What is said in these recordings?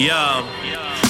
Yeah.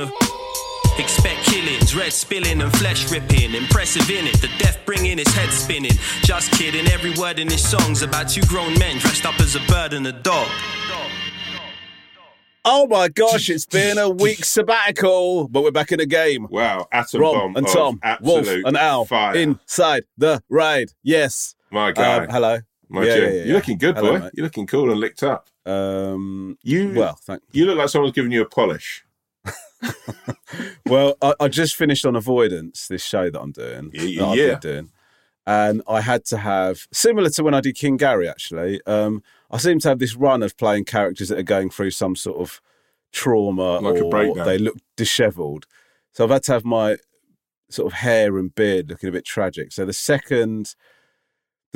a. Expect killings, red spilling and flesh ripping. Impressive in it, the death bringing his head spinning. Just kidding, every word in his song's about two grown men dressed up as a bird and a dog. Oh my gosh, it's been a week sabbatical, but we're back in the game. Wow, atom Rom bomb and Tom, Wolf absolute and Al fire. inside the ride. Yes. My guy. Um, hello. My Yeah, yeah, yeah, You're looking good, Hello, boy. mate. You're looking cool and licked up. Um, You well, thank you look like someone's giving you a polish. Well, I, I just finished on Avoidance, this show that I'm doing. Y- that I've yeah. been doing. And I had to have, similar to when I did King Gary, actually, um, I seem to have this run of playing characters that are going through some sort of trauma Like or breakdown. they look dishevelled. So I've had to have my sort of hair and beard looking a bit tragic. So the second,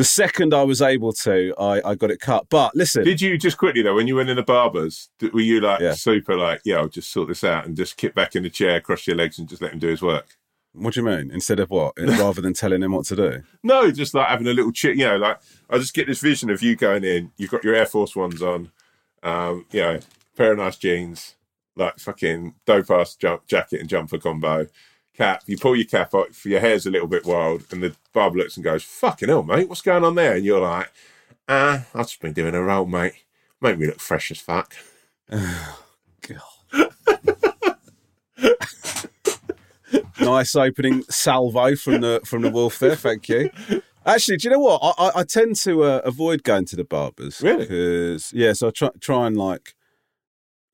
the second I was able to, I, I got it cut. But listen, Did you just quickly though, when you went in the barbers, did- were you like Yeah. super like, yeah, I'll just sort this out and just kick back in the chair, cross your legs, and just let him do his work? what do you mean? Instead of what? Rather than telling him what to do? No, just like having a little chit, you know, like I just get this vision of you going in. You've got your Air Force Ones on, um, you know, pair of nice jeans, like fucking dope ass jump, jacket and jumper combo, cap. You pull your cap off, your hair's a little bit wild, and the barber looks and goes, "Fucking hell, mate, what's going on there?" And you're like, "Ah, I've just been doing a roll, mate. Make me look fresh as fuck." God. nice opening salvo from the from the wolf there. Thank you. Actually, do you know what? I, I, I tend to uh, avoid going to the barbers. Really? Because yeah, so I try try and like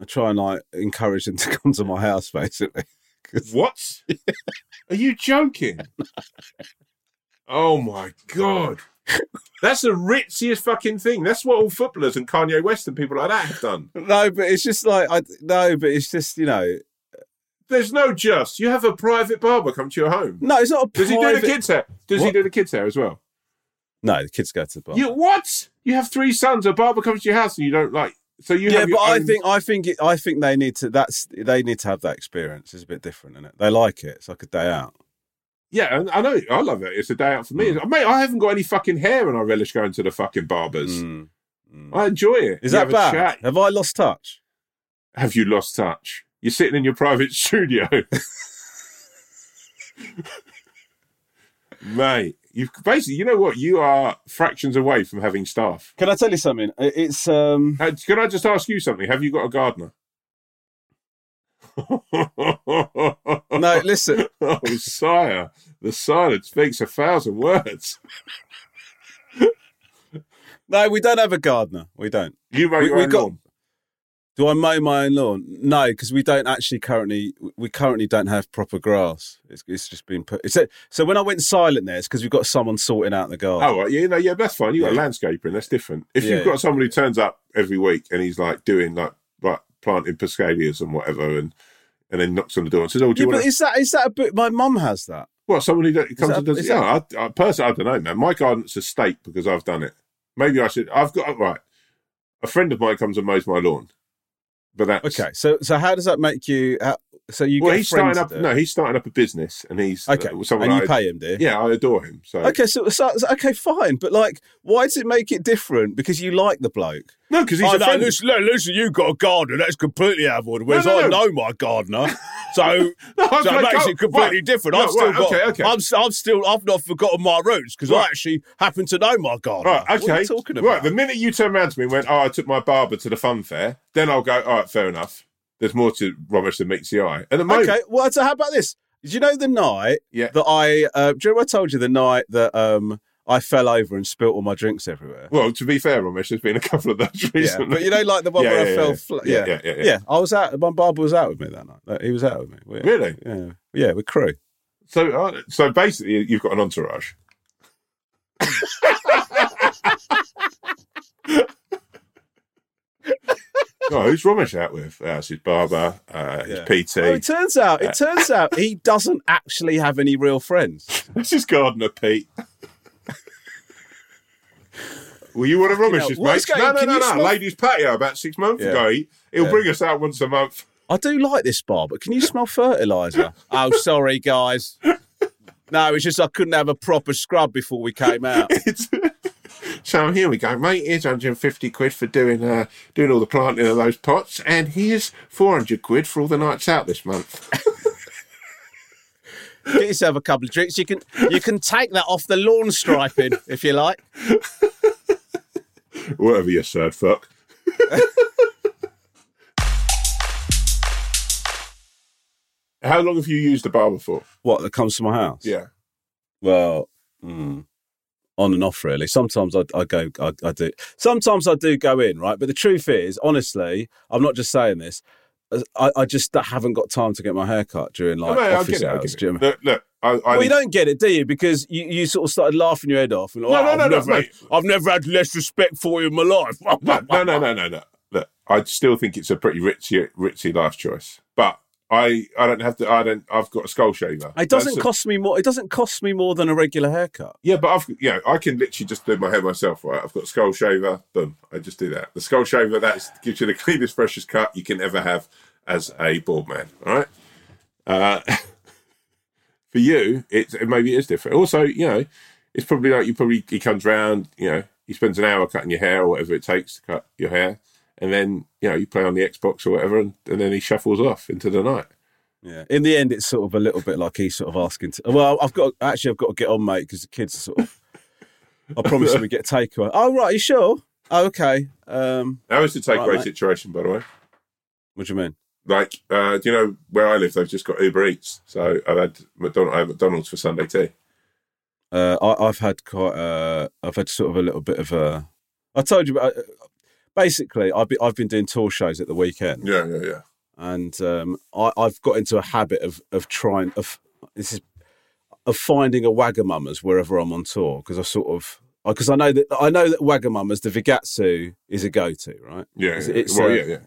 I try and like encourage them to come to my house basically. What? Are you joking? oh my god. That's the ritziest fucking thing. That's what all footballers and Kanye West and people like that have done. No, but it's just like I no, but it's just you know There's no just. You have a private barber come to your home. no, it's not a Does he do the kids' hair? Does he do the kids' hair as well? No, the kids go to the bar. You what? You have three sons. A barber comes to your house and you don't like. So you yeah, have but your I think I think it, I think they need to. That's they need to have that experience. It's a bit different, isn't it? They like it. It's like a day out. Yeah, and I know. I love it. It's a day out for me, Mm. mate. I haven't got any fucking hair, and I relish going to the fucking barbers. Mm, mm. I enjoy it. Is You that bad? chat. Have I lost touch? Have you lost touch? You're sitting in your private studio. Mate, you basically, you know what? You are fractions away from having staff. Can I tell you something? It's um. Uh, Can I just ask you something? Have you got a gardener? No, listen. Oh, sire, the silence speaks a thousand words. No, we don't have a gardener. We don't. You mow We- your we own got- lawn. Do I mow my own lawn? No, because we don't actually currently. We currently don't have proper grass. It's, it's just been put. It's a, so when I went silent there, it's because we've got someone sorting out the garden. Oh, right, yeah, no, yeah, that's fine. You got Yeah. a landscaper, and that's different. If Yeah, you've got someone who turns up every week and he's like doing like like planting piscadias and whatever, and and then knocks on the door and says, "Oh, do yeah, you want but is that is that a bit? My mum has that. Well, someone who comes that- and does? Yeah, I, I, personally, I don't know, man. My garden's a state because I've done it. Maybe I should. I've got right. A friend of mine comes and mows my lawn, but that's Okay, so so how does that make you? How, so you Well, get he's starting up. No, he's starting up a business, and he's Okay, uh, and you I, pay him, dear. Yeah, I adore him. So Okay, so, so okay, fine, but like, why does it make it different? Because you like the bloke. no, because he's oh, a no, friend. listen, no, listen, you got a gardener. That's completely out of order. Whereas no, I no. know my gardener. So, I so it makes golf. it completely Right. different. No, I've still right, got. okay, okay. I'm, I'm still. I've not forgotten my roots because I actually happen to know my gardener. Right, okay. What are you talking about? Right, the minute you turn around to me and went, "Oh, I took my barber to the fun fair," then I'll go, "All right, fair enough." There's more to Romesh than meets the eye. At the moment, okay. Well, so how about this? Did you know the night Yeah. that I? Uh, do you know I told you the night that um I fell over and spilt all my drinks everywhere? Well, to be fair, Romesh, there's been a couple of those Yeah, recently. but you know, like the one Yeah, where yeah, I fell. yeah. fla- Yeah, yeah. yeah, yeah, yeah. I was out. My barber was out with me that night. He was out with me. We- Really? Yeah, yeah, with crew. So, uh, so basically, you've got an entourage. oh, who's Romesh out with? Uh, it's his barber, uh, his PT. Oh, it turns out, it turns out he doesn't actually have any real friends. That's his gardener, Pete. Well, you want of hell, Romesh's what's going- No, no, no, no. smell- Ladies' patio about six months Yeah. ago. He, he'll Yeah. bring us out once a month. I do like this bar, but can you smell fertilizer? oh, sorry, guys. No, it's just I couldn't have a proper scrub before we came out. It's- so here we go, mate. Here's 150 quid for doing uh, doing all the planting of those pots, and here's 400 quid for all the nights out this month. Get yourself a couple of drinks. You can you can take that off the lawn striping if you like. Whatever you said, fuck. How long have you used the barber for? What that comes to my house? Yeah. Well, mm, on and off really. Sometimes I, I go, I, I do. Sometimes I do go in, right? But the truth is, honestly, I'm not just saying this. I, I just haven't got time to get my hair cut during like No, office it. Hours. get do you know it. what I mean? Look, look, I, I Well, you don't get it, do you? Because you, you sort of started laughing your head off. And, like, No, no, "Oh, no, I've, no, never had, mate. I've never had less respect for you in my life. no, no, no, no, no, no. Look, I still think it's a pretty ritzy, ritzy life choice. I, I don't have to. I don't. I've got a skull shaver. It doesn't That's a- cost me more. It doesn't cost me more than a regular haircut. Yeah, but I've, you know, I can literally just do my hair myself. Right, I've got a skull shaver. Boom, I just do that. The skull shaver that gives you the cleanest, freshest cut you can ever have as a bald man. All right. Uh, for you, it's it, maybe it is different. Also, you know, it's probably like you probably he comes round. You know, he spends an hour cutting your hair or whatever it takes to cut your hair, and then you know you play on the Xbox or whatever, and, and then he shuffles off into the night. Yeah. In the end, it's sort of a little bit like he's sort of asking to. Well, I've got actually, I've got to get on, mate, because the kids are sort of. I promise we get a takeaway. Oh right, you sure? Oh, okay. Um, How is the takeaway Right, situation, by the way? what do you mean? like uh, do you know where I live? They've just got Uber Eats, so I've had McDonald, I have McDonald's for Sunday tea. Uh, I, I've had quite. Uh, I've had sort of a little bit of a. I told you, uh, basically, I've been I've been doing tour shows at the weekend. Yeah, yeah, yeah. and um, I, I've got into a habit of of trying of this is of finding a Wagamama's wherever I'm on tour because I sort of because I know that I know that Wagamama's the Vegatsu is a go to right Yeah, It's- yeah. it's, well, uh, yeah, yeah,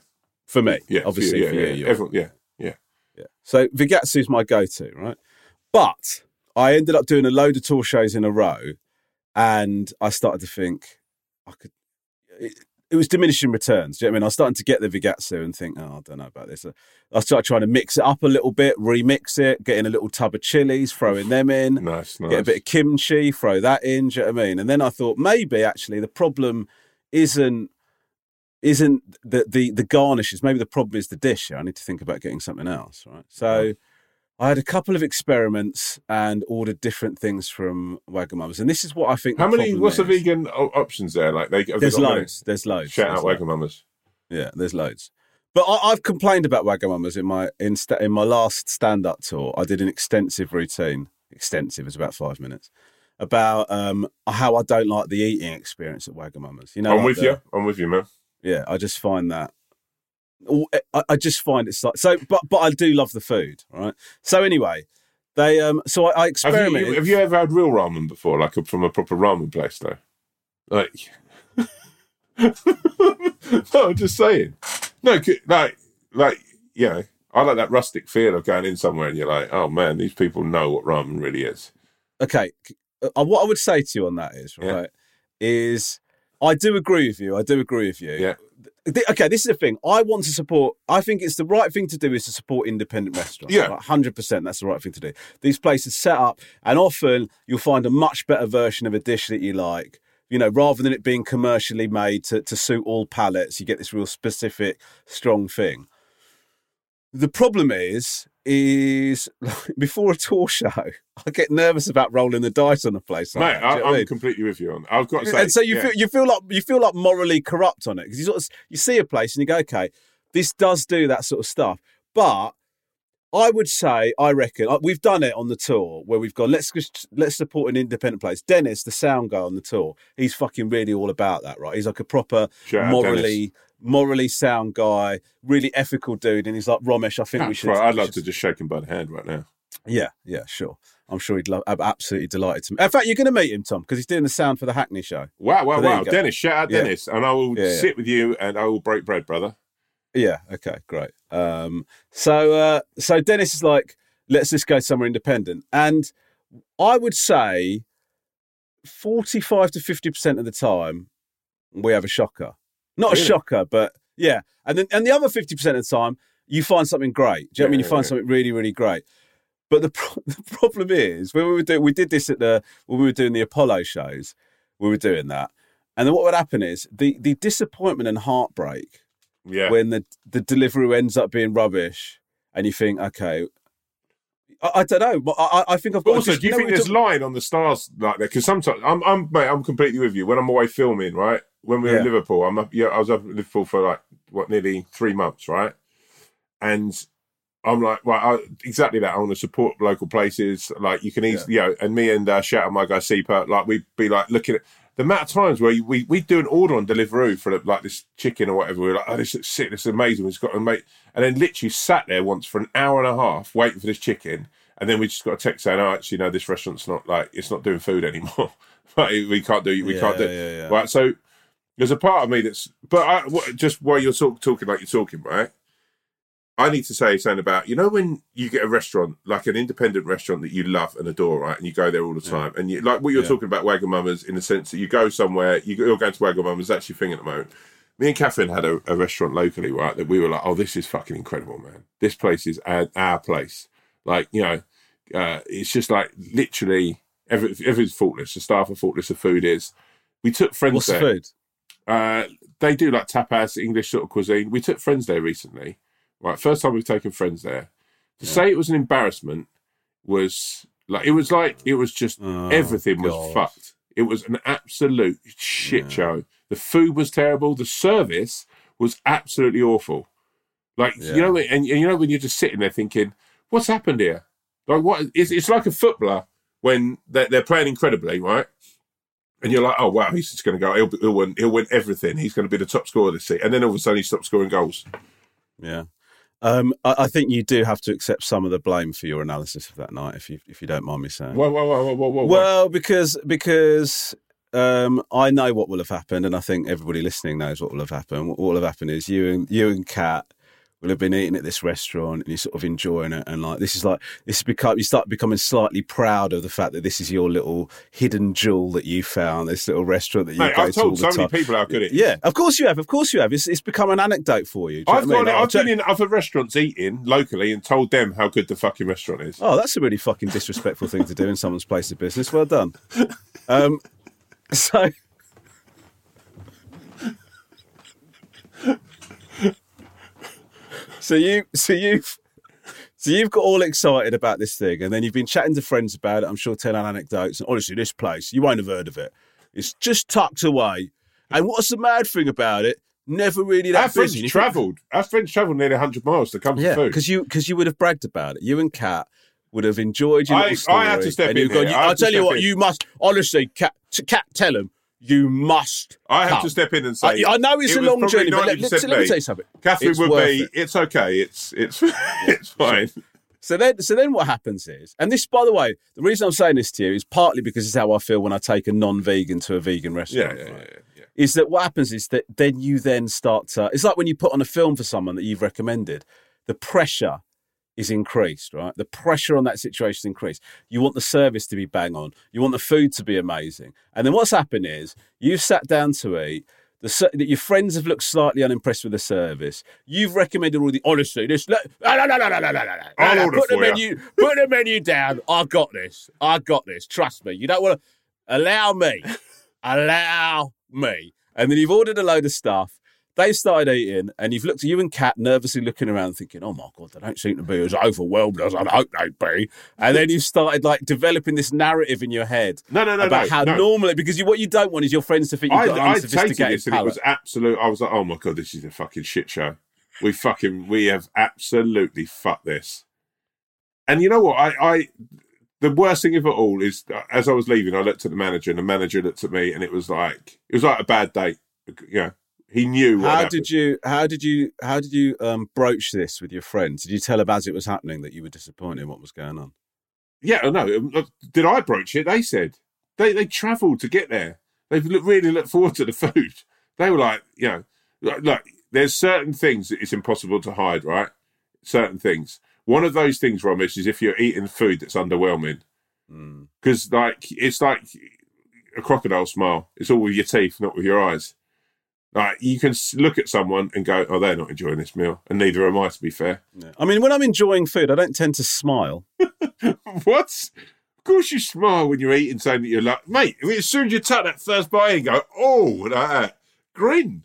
for me yeah. obviously yeah, for yeah, you yeah. Everyone, yeah, yeah. yeah. So Vegatsu's my go to right but I ended up doing a load of tour shows in a row and I started to think I could. It, it was diminishing returns. Do you know what I mean? I was starting to get the Vegatsu and think, oh, I don't know about this. I started trying to mix it up a little bit, remix it, getting a little tub of chilies, throwing them in, Nice, nice. get a bit of kimchi, throw that in. Do you know what I mean? And then I thought maybe actually the problem isn't isn't the the the garnishes. Maybe the problem is the dish. I need to think about getting something else. Right. So I had a couple of experiments and ordered different things from Wagamama's, and this is what I think. How many? What's the vegan options there? Like they There's they loads. There's loads. Shout There's out loads. Wagamama's. Yeah, there's loads. But I, I've complained about Wagamama's in my in, sta- in my last stand up tour. I did an extensive routine. Extensive is about five minutes about um, how I don't like the eating experience at Wagamama's. You know, I'm like with the- you. I'm with you, man. Yeah, I just find that. I, I just find it's like so, but but I do love the food, right? So anyway, they um, so I, I Have experimented. you, have you ever had real ramen before, like a, from a proper ramen place, though? Like, no, I'm just saying. No, like, like, you know, I like that rustic feel of going in somewhere and you're like, oh man, these people know what ramen really is. okay, uh, what I would say to you on that is Yeah. right is I do agree with you. I do agree with you. Yeah. Th- Okay, this is the thing. I want to support. I think it's the right thing to do is to support independent restaurants. Yeah. hundred percent. That's the right thing to do. These places set up, and often you'll find a much better version of a dish that you like. You know, rather than it being commercially made to, to suit all palates, you get this real specific, strong thing. The problem is, is before a tour show, I get nervous about rolling the dice on a place. Like Mate, that. I, know what I I'm mean? completely with you on. That. I've got to say, and so you yeah. feel you feel like you feel like morally corrupt on it because you sort of you see a place and you go, okay, this does do that sort of stuff. But I would say, I reckon uh, we've done it on the tour where we've gone. Let's just let's support an independent place. Dennis, the sound guy on the tour, he's fucking really all about that, right? He's like a proper Shout out morally morally sound guy, really ethical dude, and he's like Romesh. I think we should. right. I'd love to just shake him by the hand right now. Yeah, yeah, sure. I'm sure he'd love. I'm absolutely delighted to. In fact, you're going to meet him, Tom, because he's doing the sound for the Hackney show. Wow, wow, So wow. Dennis, shout out Yeah. Dennis. And I will Yeah, yeah. sit with you and I will break bread, brother. Yeah. Okay. Great. Um, so, uh, so Dennis is like, let's just go somewhere independent, and I would say, forty-five to fifty percent of the time, we have a shocker. Not a shocker, but yeah. And then, and the other fifty percent of the time, you find something great. Do you know what I mean? Yeah, You find yeah. something really, really great. But the, pro- the problem is when we were doing, we did this at the when we were doing the Apollo shows, we were doing that, and then what would happen is the the disappointment and heartbreak Yeah. when the the delivery ends up being rubbish, and you think, okay, I, I don't know, but I, I- think I've got. But also, just- do you know, think there's talk- lying on the stars like that? Because sometimes I'm, I'm, mate, I'm completely with you. When I'm away filming, right? When we were in Liverpool, I'm up. Yeah, I was up in Liverpool for like what, nearly three months, right? And I'm like, well, I, exactly that. I want to support local places. Like you can easily, you know, and me and uh, shout out my guy Seeper, like we'd be like looking at the amount of times where we we do an order on Deliveroo for like this chicken or whatever. We're like, oh, this is sick, this is amazing. We've got to make, and then literally sat there once for an hour and a half waiting for this chicken, and then we just got a text saying, oh, actually, no, this restaurant's not like it's not doing food anymore. like, we can't do, we Yeah, can't do. yeah, yeah. Right, so there's a part of me that's, but I, just while you're talk, talking like you're talking, right? I need to say something about you know when you get a restaurant like an independent restaurant that you love and adore, right? And you go there all the time, and you like what you're Yeah. talking about Wagamama's in the sense that you go somewhere, you, you're going to Wagamama's. That's your thing at the moment. Me and Catherine had a, a restaurant locally, right? That we were like, oh, this is fucking incredible, man. This place is our, our place. Like you know, uh, it's just like literally every, everything's faultless. The staff are faultless. The food is. We took friends What's the there. food? Uh, they do like tapas, English sort of cuisine. We took friends there recently. Right, first time we've taken friends there. To say it was an embarrassment was like it was like it was just Oh, everything was God. fucked. It was an absolute shit show. The food was terrible. The service was absolutely awful. Like Yeah. you know, and, and you know when you're just sitting there thinking, "What's happened here?" Like what? It's, it's like a footballer when they're, they're playing incredibly, right? And you're like, "Oh wow, he's just going to go. He'll, he'll win. He'll win everything. He's going to be the top scorer this season." And then all of a sudden, he stops scoring goals. Yeah. Um, I, I think you do have to accept some of the blame for your analysis of that night, if you if you don't mind me saying. Whoa, whoa, whoa, whoa, whoa, whoa! Well, because because um, I know what will have happened, and I think everybody listening knows what will have happened. What will have happened is you and you and Kat will have been eating at this restaurant, and you're sort of enjoying it, and like this is like this has become you start becoming slightly proud of the fact that this is your little hidden jewel that you found, this little restaurant that you Mate, go I've to all the so time. many people how good it is. Yeah, of course you have. Of course you have. It's, it's become an anecdote for you. Do you I've know what I gone. mean? I've been in other restaurants eating locally and told them how good the fucking restaurant is. Oh, that's a really fucking disrespectful thing to do in someone's place of business. Well done. Um, so, so you, so you've, so you've got all excited about this thing, and then you've been chatting to friends about it. I'm sure telling anecdotes. And honestly, this place you won't have heard of it. It's just tucked away. And what's the mad thing about it? Never really that Our friends busy. travelled. Our friends travelled nearly 100 miles to come Yeah, for food. because you because you would have bragged about it. You and Kat would have enjoyed your I, story. I had to step and in. Gone, I I'll tell you what, in. you must honestly, Kat, Kat tell him you must. I have come. to step in and say. I, I know it's it a long journey, but let, let, let me tell you something. Catherine It's would be. it. It's okay. It's it's it's fine. So then, so then what happens is, and this, by the way, the reason I'm saying this to you is partly because it's how I feel when I take a non-vegan to a vegan restaurant. yeah, yeah, right? yeah, yeah. is that what happens is that then you then start to it's like when you put on a film for someone that you've recommended the pressure is increased right the pressure on that situation is increased you want the service to be bang on you want the food to be amazing and then what's happened is you've sat down to eat the, that your friends have looked slightly unimpressed with the service. You've recommended all the honestly. This no no no no no no no no. no, I'll order Put the for you. Put the menu down. I got this. I got this. Trust me. You don't want to allow me. allow me. And then you've ordered a load of stuff. They've started eating, and you've looked at you and Kat nervously looking around, thinking, "Oh my god, they don't seem to be as overwhelmed as I'd hope they'd be." And then you've started like developing this narrative in your head No, no, no, about no, how no. normally because you, what you don't want is your friends to think you've I, got I unsophisticated this and it was absolute. I was like, oh my god, this is a fucking shit show. We fucking we have absolutely fucked this. And you know what? I, I the worst thing of it all is uh, as I was leaving, I looked at the manager, and the manager looked at me, and it was like it was like a bad date. You know, he knew. How happened. did you? How did you? How did you um, broach this with your friends? Did you tell them as it was happening that you were disappointed in what was going on? Yeah, I know. Did I broach it? They said they they travelled to get there. They really looked forward to the food. They were like, you know, like, like there's certain things that it's impossible to hide, right? Certain things. One of those things, Romesh, is if you're eating food that's underwhelming, Mm. because like it's like a crocodile smile. It's all with your teeth, not with your eyes. Like you can look at someone and go, "Oh, they're not enjoying this meal," and neither am I. To be fair, Yeah. I mean, when I'm enjoying food, I don't tend to smile. what? Of course, you smile when you're eating something that you're like, mate. I mean, as soon as you tuck that first bite in, go, oh, like that. Grin,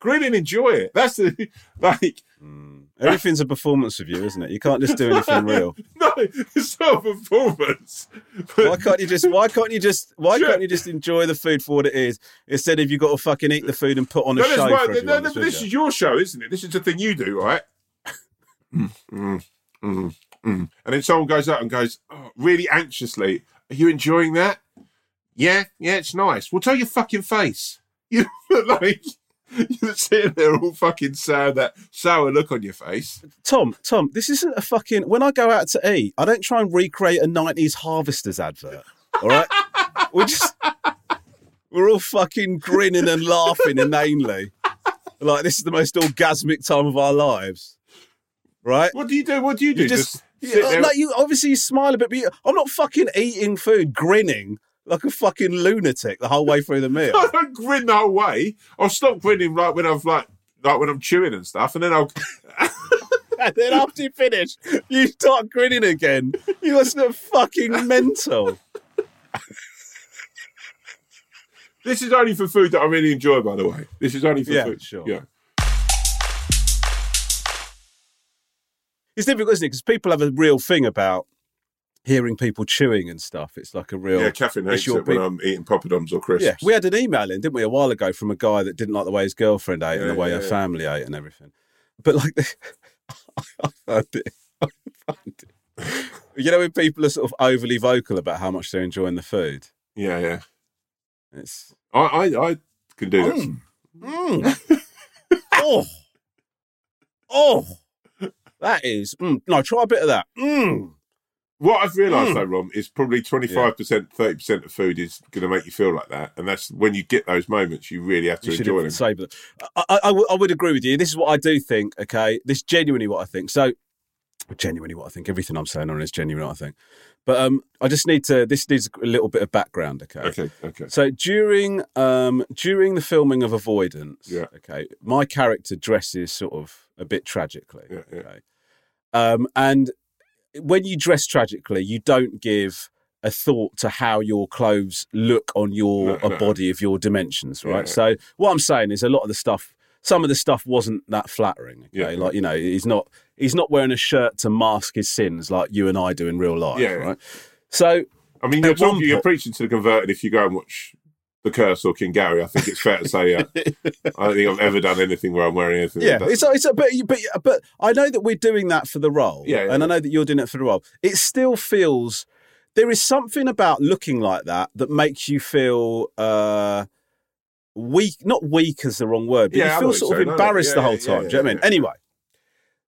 grin and enjoy it. That's the like. Mm. Everything's a performance of you, isn't it? You can't just do anything real. No, it's not a performance. Why can't you just? Why can't you just? Why Sure. can't you just enjoy the food for what it is instead of you got to fucking eat the food and put on a No, that's show why- for no, everyone? no, but this is your show, isn't it? This is the thing you do, right? Mm, mm, mm, mm. And then someone goes out and goes, oh, really anxiously, "Are you enjoying that?" Yeah, yeah, it's nice. Well, tell your fucking face. You look like you're sitting there all fucking sour, that sour look on your face. Tom, Tom, this isn't a fucking. When I go out to eat, I don't try and recreate a '90s Harvesters advert. All right, we're just we're all fucking grinning and laughing inanely, like this is the most orgasmic time of our lives, right? What do you do? What do you do? You just, yeah, oh, there- no, you obviously you smile a bit, but you, I'm not fucking eating food, grinning like a fucking lunatic the whole way through the meal. I don't grin the whole way. I'll stop grinning like when I've like like when I'm chewing and stuff, and then I'll and then after you finish, you start grinning again. You must look fucking mental. This is only for food that I really enjoy, by the way. This is only for Yeah, food. sure. Yeah. It's difficult, isn't it? Because people have a real thing about hearing people chewing and stuff. It's like a real. Yeah, Catherine hates it when I'm eating poppadoms or crisps. Yeah, we had an email in, didn't we, a while ago from a guy that didn't like the way his girlfriend ate and the way yeah, her yeah. family ate and everything. But like, I found it. I found it. You know, when people are sort of overly vocal about how much they're enjoying the food, yeah, yeah. it's I, I, I can do that. Mm. oh, oh, that is mm. no. Try a bit of that. Mm. What I've realised Mm. though, Rom, is probably 25%, 30% of food is going to make you feel like that. And that's when you get those moments, you really have to You enjoy them. saved it. I, I, I would- agree with you. This is what I do think. Okay, this is genuinely what I think. So, genuinely what I think. Everything I'm saying on is genuinely what I think. But um, I just need to. This needs a little bit of background. Okay. Okay, okay. So during um during the filming of Avoidance, Yeah. okay, my character dresses sort of a bit tragically. Yeah, yeah. Okay. Um, and when you dress tragically, you don't give a thought to how your clothes look on your No, a no. body of your dimensions, right? Yeah. So what I'm saying is a lot of the stuff, some of the stuff wasn't that flattering. Okay, Yeah. like you know, he's not he's not wearing a shirt to mask his sins like you and I do in real life, Yeah, right? So I mean, you're, talking, you're preaching to the converted if you go and watch The Curse or King Gary. I think it's fair to say, uh, I don't think I've ever done anything where I'm wearing anything. Yeah, that it's it's a, but, but but I know that we're doing that for the role, Yeah, yeah. and I know that you're doing it for the role. It still feels there is something about looking like that that makes you feel uh, weak. Not weak is the wrong word, but Yeah, you feel sort you're of saying. I know. embarrassed Yeah, the whole yeah, time. yeah, Do you know what I mean? yeah. Anyway,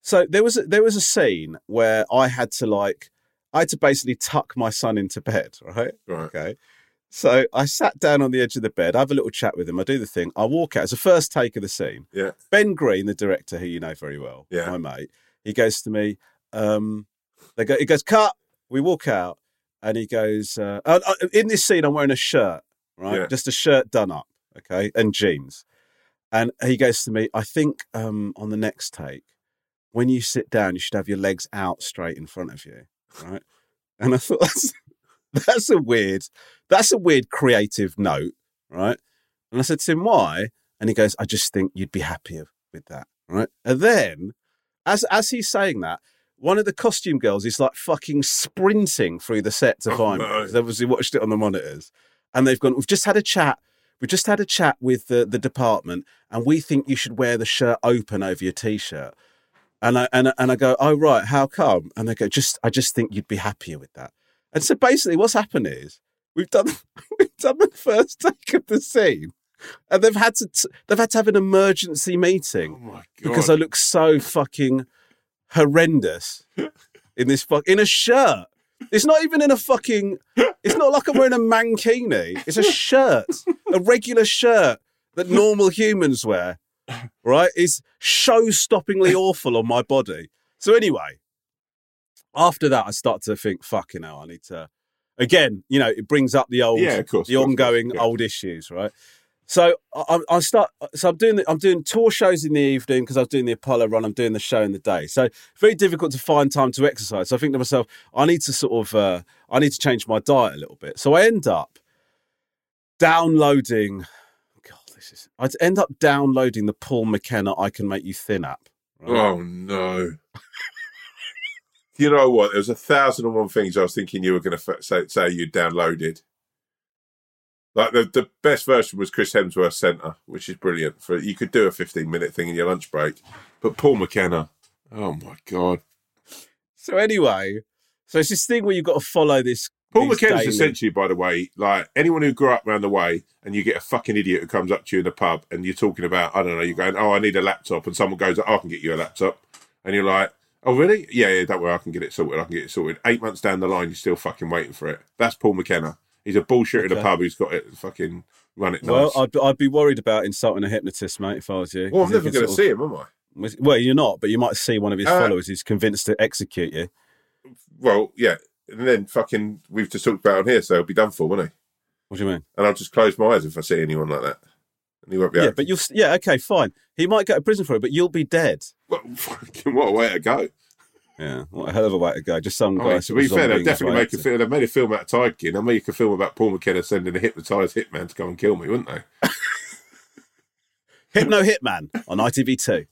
so there was a, there was a scene where I had to like I had to basically tuck my son into bed, right? Right. Okay. So I sat down on the edge of the bed. I have a little chat with him. I do the thing. I walk out. It's the first take of the scene. Yeah. Ben Green, the director, who you know very well, Yeah. my mate, he goes to me. Um, they go. He goes, cut. We walk out, and he goes. Uh, uh, uh, in this scene, I'm wearing a shirt, right? Yeah. Just a shirt done up, okay, and jeans. And he goes to me. I think um, on the next take, when you sit down, you should have your legs out straight in front of you, right? And I thought that's that's a weird, that's a weird creative note, right? And I said to him, why? And he goes, I just think you'd be happier with that. Right. And then as as he's saying that, one of the costume girls is like fucking sprinting through the set to Oh, find me. no. 'cause They obviously watched it on the monitors. And they've gone, We've just had a chat. we've just had a chat with the, the department, and we think you should wear the shirt open over your t-shirt. And I and I- and I go, oh right, how come? And they go, just I just think you'd be happier with that. And so basically, what's happened is we've done we've done the first take of the scene, and they've had to t- they've had to have an emergency meeting Oh my god! because I look so fucking horrendous in this fuck in a shirt. It's not even in a fucking. It's not like I'm wearing a mankini. It's a shirt, a regular shirt that normal humans wear. Right? It's show-stoppingly awful on my body. So anyway, after that, I start to think, fucking hell, I need to. Again, you know, it brings up the old, Yeah, of course, the course, ongoing yeah. old issues, right? So I, I start. So I'm doing. The, I'm doing tour shows in the evening because I was doing the Apollo run. I'm doing the show in the day. So very difficult to find time to exercise. So I think to myself, I need to sort of. Uh, I need to change my diet a little bit. So I end up downloading. God, this is. I end up downloading the Paul McKenna "I Can Make You Thin" app. right? Oh no! you know what? There was a thousand and one things I was thinking you were going to f- say, say you downloaded. Like the the best version was Chris Hemsworth Centr, which is brilliant. For you could do a fifteen minute thing in your lunch break, but Paul McKenna. Oh my god! So anyway, so it's this thing where you've got to follow this. Paul McKenna's daily- essentially, by the way, like anyone who grew up round the way, and you get a fucking idiot who comes up to you in the pub, and you're talking about, I don't know, you're going, oh, I need a laptop, and someone goes, oh, I can get you a laptop, and you're like, oh, really? Yeah, yeah, don't worry, I can get it sorted. I can get it sorted. Eight months down the line, you're still fucking waiting for it. That's Paul McKenna. He's a bullshit in Okay. a pub who's got it fucking run it nice. Well, I'd, I'd be worried about insulting a hypnotist, mate, if I was you. well, I'm never going to see him, am I? Well, you're not, but you might see one of his Uh, followers who's convinced to execute you. Well, yeah. And then fucking, we've just talked about on here, so he'll be done for, won't he? What do you mean? And I'll just close my eyes if I see anyone like that. And he won't be Yeah, but you'll. Yeah, okay, fine. He might go to prison for it, but you'll be dead. Well, fucking what a way to go. Yeah, what a hell of a way to go. Just some I guy. mean, to be fair, his definitely make a film. They made a film out of Tiger King. They'll make a film about Paul McKenna sending a hypnotised hitman to go and kill me, wouldn't they? Hypno Hitman on ITV2.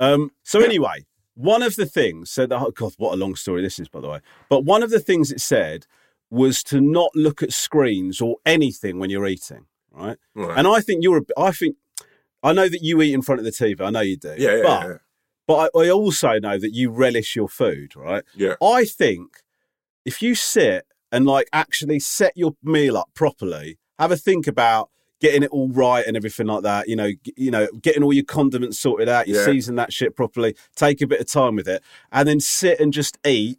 Um, so anyway, one of the things said that oh God, what a long story this is, by the way. But one of the things it said was to not look at screens or anything when you're eating, right? Right. And I think you're. a- I think I know that you eat in front of the TV. I know you do. yeah, yeah, But yeah. but I, I also know that you relish your food, right? Yeah. I think if you sit and like actually set your meal up properly, have a think about getting it all right and everything like that. You know, you know, getting all your condiments sorted out, you Yeah. season that shit properly, take a bit of time with it, and then sit and just eat.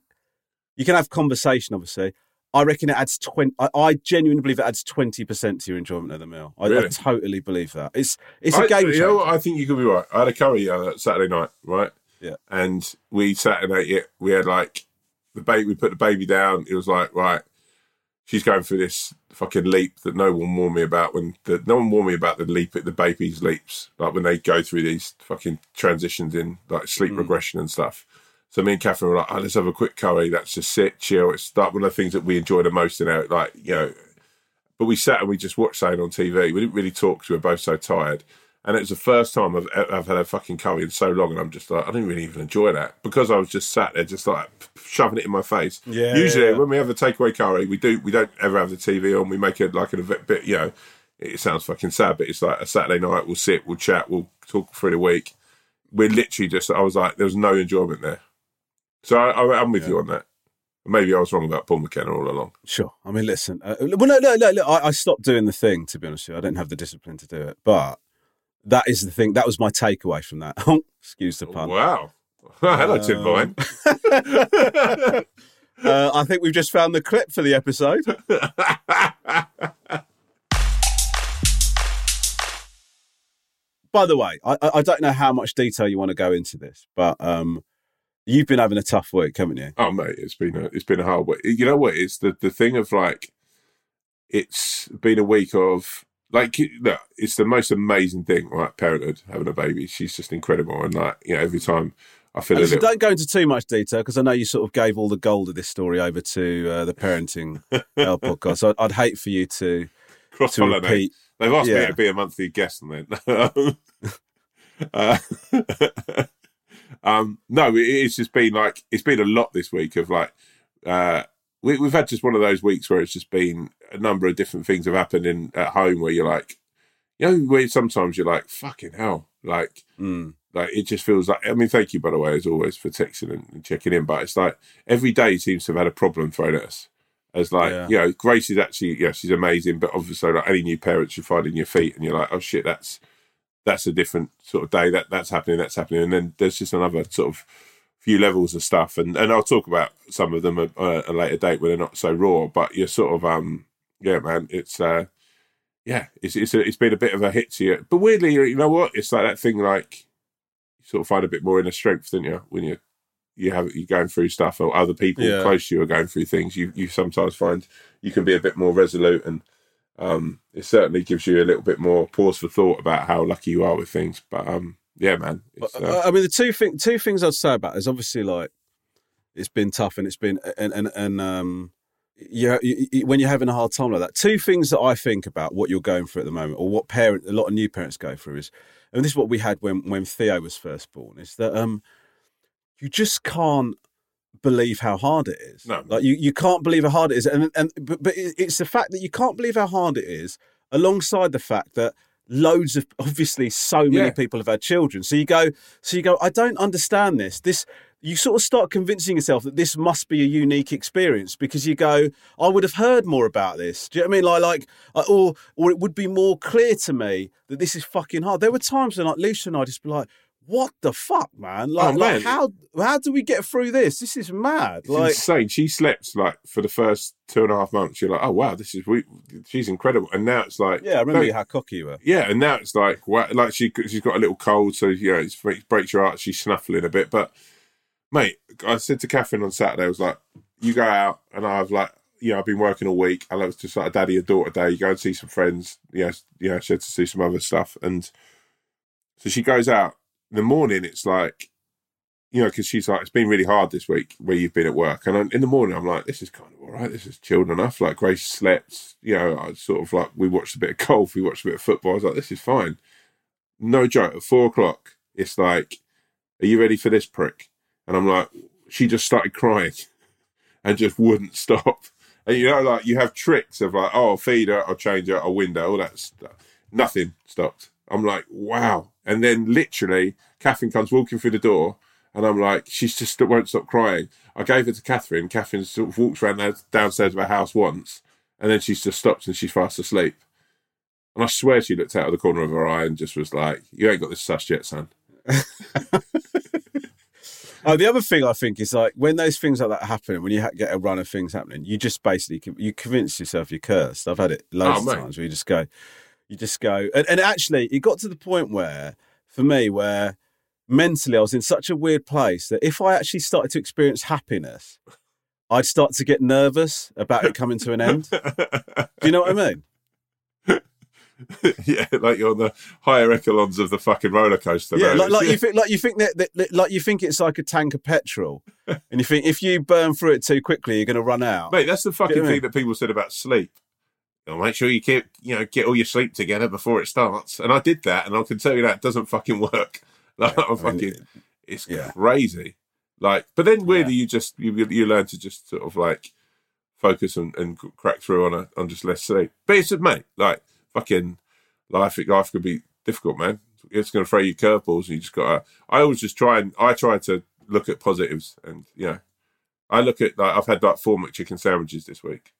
You can have conversation, obviously. I reckon it adds twenty. I, I genuinely believe it adds twenty percent to your enjoyment of the meal. I, I totally believe that. It's it's a I- game You know what? I think you could be right. I had a curry uh, Saturday night, right? Yeah. And we sat and ate it. We had like the baby. We put the baby down. It was like right. She's going through this fucking leap that no one warned me about. When the, no one warned me about the leap, the baby's leaps, like when they go through these fucking transitions in like sleep Mm. regression and stuff. So me and Catherine were like, oh, let's have a quick curry. That's just sit, chill. It's like one of the things that we enjoy the most in our like you know but we sat and we just watched something on TV. We didn't really talk because we were both so tired. And it was the first time I've, I've had a fucking curry in so long, and I'm just like, I didn't really even enjoy that because I was just sat there, just like shoving it in my face. Yeah, Usually, yeah, when we have a takeaway curry, we do we don't ever have the TV on. We make it like a bit, bit, you know. It sounds fucking sad, but it's like a Saturday night. We'll sit, we'll chat, we'll talk through the week. We're literally just. I was like, there was no enjoyment there. So I, I'm with you on that. Maybe I was wrong about Paul McKenna all along. Sure. I mean, listen. Uh, well, no, no, no. no I, I stopped doing the thing. To be honest with you, I didn't have the discipline to do it. But that is the thing. That was my takeaway from that. Excuse the pun. Wow. Hello, Tim Um, Vine. Uh, I think we've just found the clip for the episode. By the way, I, I I don't know how much detail you want to go into this, but um, you've been having a tough week, haven't you? Oh mate, it's been a it's been a hard week. You know what? It's the the thing of like, it's been a week of like look, it's the most amazing thing, right? Parenthood, having a baby, she's just incredible, and like you know, every time I feel And a listen, little. don't go into too much detail because I know you sort of gave all the gold of this story over to uh, the parenting podcast. So I'd, I'd hate for you to Cross to repeat. They've asked me to be a monthly guest on there. uh, um, no, it's just been like it's been a lot this week of like uh, we, we've had just one of those weeks where it's just been a number of different things have happened in at home where you're like, you know, where sometimes you're like, fucking hell, like Mm. like it just feels like I mean, thank you by the way, as always, for texting and, and checking in. But it's like every day seems to have had a problem thrown at us. As like, Yeah. you know, Grace is actually yeah, she's amazing, but obviously like any new parents you find in your feet and you're like, oh shit, that's that's a different sort of day. That that's happening, that's happening. And then there's just another sort of few levels of stuff. And and I'll talk about some of them at a, a later date when they're not so raw. But you're sort of um yeah, man, it's uh yeah, it's it's, a, it's been a bit of a hit to you. But weirdly, you know what? It's like that thing like you sort of find a bit more inner strength, don't you, when you you have you're going through stuff or other people Yeah. close to you are going through things. You you sometimes find you can be a bit more resolute, and um, it certainly gives you a little bit more pause for thought about how lucky you are with things. But um, yeah, man, it's, uh, uh, I mean, the two thing, two things I'd say about it is obviously like it's been tough and it's been and and and um yeah, you, you- when you're having a hard time like that, two things that I think about what you're going through at the moment, or what parent a lot of new parents go through is, and this is what we had when when Theo was first born, is that um you just can't believe how hard it is. No. Like you, you can't believe how hard it is, and and but, but it's the fact that you can't believe how hard it is, alongside the fact that loads of obviously so many Yeah. people have had children. So you go, so you go. I don't understand this. This you sort of start convincing yourself that this must be a unique experience because you go, I would have heard more about this. Do you know what I mean? Like, like, uh, or or it would be more clear to me that this is fucking hard. There were times when like Lucia and I just be like. What the fuck, man? Like, Oh, like how how do we get through this? This is mad. it's Like, insane. She slept like for the first two and a half months. You're like, oh wow, this is we, she's incredible. And now it's like, yeah, I remember how cocky you were. Yeah, and now it's like wow, like she she's got a little cold, so you know it's, it breaks your heart. She's snuffling a bit, but mate, I said to Catherine on Saturday, I was like, you go out, and I've like, you know, I've been working all week. And I was just like a daddy and daughter day. You go and see some friends. You know, you know, she had to see some other stuff, and so she goes out the morning. It's like. You know, because she's like, it's been really hard this week where you've been at work. And in the morning, I'm like, this is kind of all right. This is chilled enough. Like, Grace slept. You know, I sort of like, we watched a bit of golf, we watched a bit of football. I was like, this is fine. No joke. At four o'clock, it's like, are you ready for this prick? And I'm like, she just started crying and just wouldn't stop. And you know, like, you have tricks of like, oh, I'll feed her, I'll change her, I'll window, all that stuff. Nothing stopped. I'm like, wow. And then literally, Catherine comes walking through the door. And I'm like, she's just won't stop crying. I gave it to Catherine. Catherine sort of walks around the- downstairs of her house once, and then she's just stopped and she's fast asleep. And I swear she looked out of the corner of her eye and just was like, "You ain't got this sussed yet, son." Oh, the other thing I think is like when those things like that happen, when you ha- get a run of things happening, you just basically you convince yourself you're cursed. I've had it loads Oh, of mate. times where you just go, you just go, and, and actually, it got to the point where, for me, where mentally I was in such a weird place that if I actually started to experience happiness, I'd start to get nervous about it coming to an end. Do you know what I mean? yeah, like you're on the higher echelons of the fucking roller coaster. Yeah, like, like you think, like you think that, that, that- like you think it's like a tank of petrol, and you think if you burn through it too quickly, you're going to run out. Mate, that's the fucking Get me? thing that people said about sleep. You'll make sure you keep, you know, get all your sleep together before it starts. And I did that, and I can tell you that doesn't fucking work. Like, I'm I mean, fucking, it's yeah. crazy. Like, but then weirdly, you just you you learn to just sort of like focus and, and crack through on a on just less sleep. But it's mate, like fucking life. Life could be difficult, man. It's going to throw you curveballs, and you just got to. I always just try and I try to look at positives, and you know, I look at like I've had like four McChicken sandwiches this week.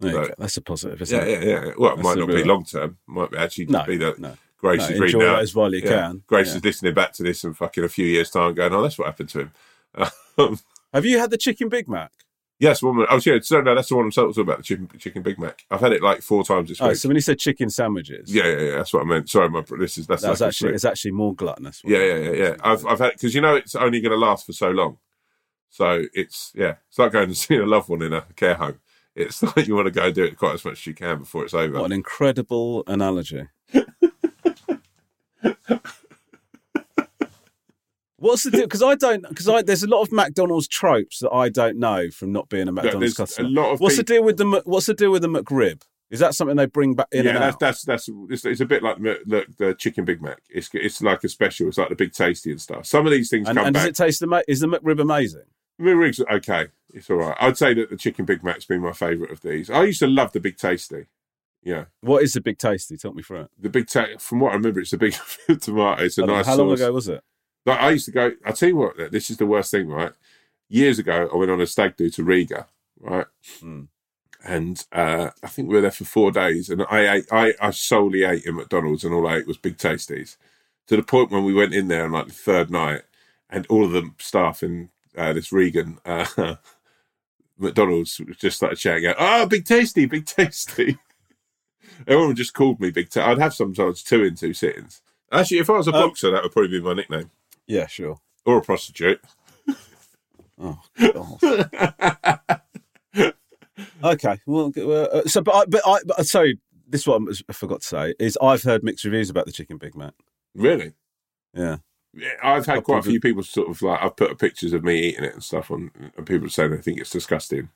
You That's a positive, isn't Yeah, it? yeah, yeah. Well, it That's might not be long term. Might be actually No, be that no. Grace No, is reading out. those while you yeah, can. Grace Yeah. is listening back to this in fucking a few years' time, going, "Oh, that's what happened to him." Um, Have you had the chicken Big Mac? yes, woman. Oh, yeah. So no, that's the one I'm talking about. The chicken, chicken Big Mac. I've had it like four times this Oh, week. so when you said chicken sandwiches, yeah, yeah, yeah. That's what I meant. Sorry, my this is that's that was like actually it's actually more gluttonous. Yeah, yeah, yeah, yeah. I've I've had because you know it's only going to last for so long. So it's yeah, it's like going to see a loved one in a care home. It's like you want to go and do it quite as much as you can before it's over. What an incredible analogy. What's the deal? Because I don't. Because I there's a lot of McDonald's tropes that I don't know from not being a McDonald's there's a lot of what's peop- the deal with the What's the deal with the McRib? Is that something they bring back in yeah, that's, that's that's it's, it's a bit like the, the, the chicken Big Mac. It's it's like a special. It's like the Big Tasty and stuff. Some of these things and come and does it taste ama- Is the McRib amazing? The rig's okay. It's all right. I'd say that the chicken Big Mac's been my favourite of these. I used to love the Big Tasty. Yeah, What is the big tasty? Talk me through it. the Big Ta- From what I remember, it's a big tomato. It's a How nice How long sauce. ago was it? Like I used to go. I tell you what, this is the worst thing, right? Years ago, I went on a stag do to Riga, right? Hmm. And uh, I think we were there for four days, and I ate. I, I solely ate in McDonald's, and all I ate was Big Tasties. To the point when we went in there on like the third night, and all of the staff in uh, this Regan uh, McDonald's just started shouting out, "Oh, Big Tasty, Big Tasty!" Everyone just called me Big. Ta- I'd have sometimes two in two sittings. Actually, if I was a Um, boxer, that would probably be my nickname Yeah, sure. or a prostitute. Oh, God. okay. Well, uh, so but I, but I, but sorry. This is what I forgot to say is I've heard mixed reviews about the chicken Big Mac. Really? Yeah. I've had quite a few people sort of like I've put pictures of me eating it and stuff on, and people saying they think it's disgusting.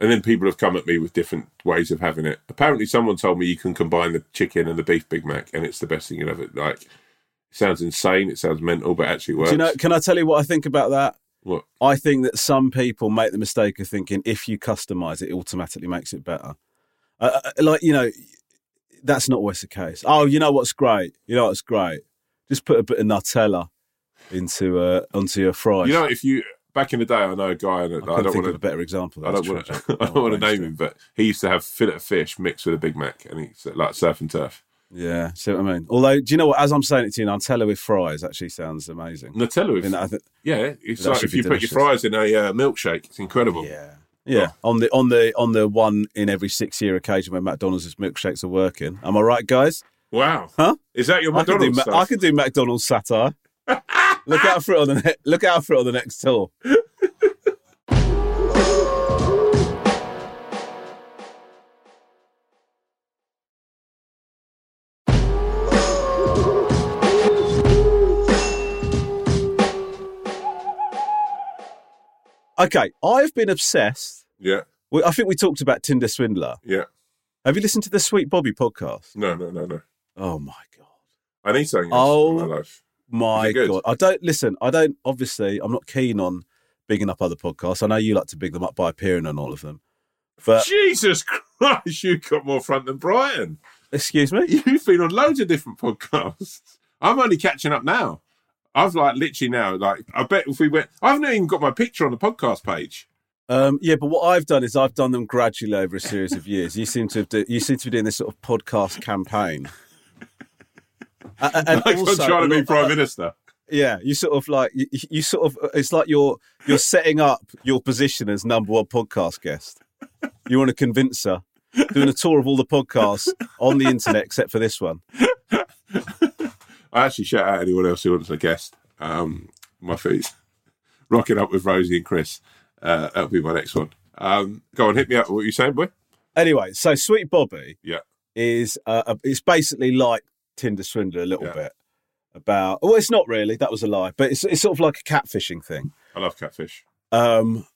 And then people have come at me with different ways of having it. Apparently, someone told me you can combine the chicken and the beef Big Mac, and it's the best thing you'll ever like. It sounds insane. It sounds mental, but actually works. Do you know? Can I tell you what I think about that? what? I think that some people make the mistake of thinking if you customize it, it automatically makes it better. Uh, uh, like you know, that's not always the case. Oh, you know what's great? You know what's great? Just put a bit of Nutella into uh, onto your fries. You know, if you back in the day, I know a guy, and I I, don't want a better example. I don't want to. I don't Oh, want to name him, but he used to have fillet of fish mixed with a Big Mac, and he's like surf and turf. Yeah, see what I mean. Although, do you know what? As I'm saying it to you, Nutella with fries actually sounds amazing. Nutella, I with, mean, I think, yeah, it's like if you put your fries in a uh, milkshake. It's incredible. yeah, yeah. On the on the on the one in every six year occasion when McDonald's milkshakes are working. Am I right, guys? Wow, Huh? Is that your I could, do, McDonald's Ma-? I could do McDonald's satire. Look out for it on the ne- look out for it on the next tour. Okay, I've been obsessed. Yeah, I think we talked about Tinder Swindler. yeah. Have you listened to the Sweet Bobby podcast? No, no, no, no. Oh my god. I need something Oh. in my oh, life. My Is it good? God. I don't listen. I don't, obviously, I'm not keen on bigging up other podcasts. I know you like to big them up by appearing on all of them. But, Jesus Christ, you got more front than Brian. excuse me? You've been on loads of different podcasts. I'm only catching up now. I've like literally now, like, I bet if we went, I've not even got my picture on the podcast page. Um, yeah, but what I've done is I've done them gradually over a series of years. You seem to have do, you seem to be doing this sort of podcast campaign. And Like also, I'm trying to be prime minister. Yeah, you sort of like you, you sort of it's like you're you're setting up your position as number one podcast guest. You want to convince her, doing a tour of all the podcasts on the internet except for this one. I actually shout out anyone else who wants a guest. Um, my feet, rocking up with Rosie and Chris. Uh, that'll be my next one. Um, go on, hit me up. What are you saying, boy? Anyway, so Sweet Bobby Yeah, is uh, it's basically like Tinder Swindler a little Yeah. bit about. Well, it's not really. That was a lie, but it's it's sort of like a catfishing thing. I love catfish. Um,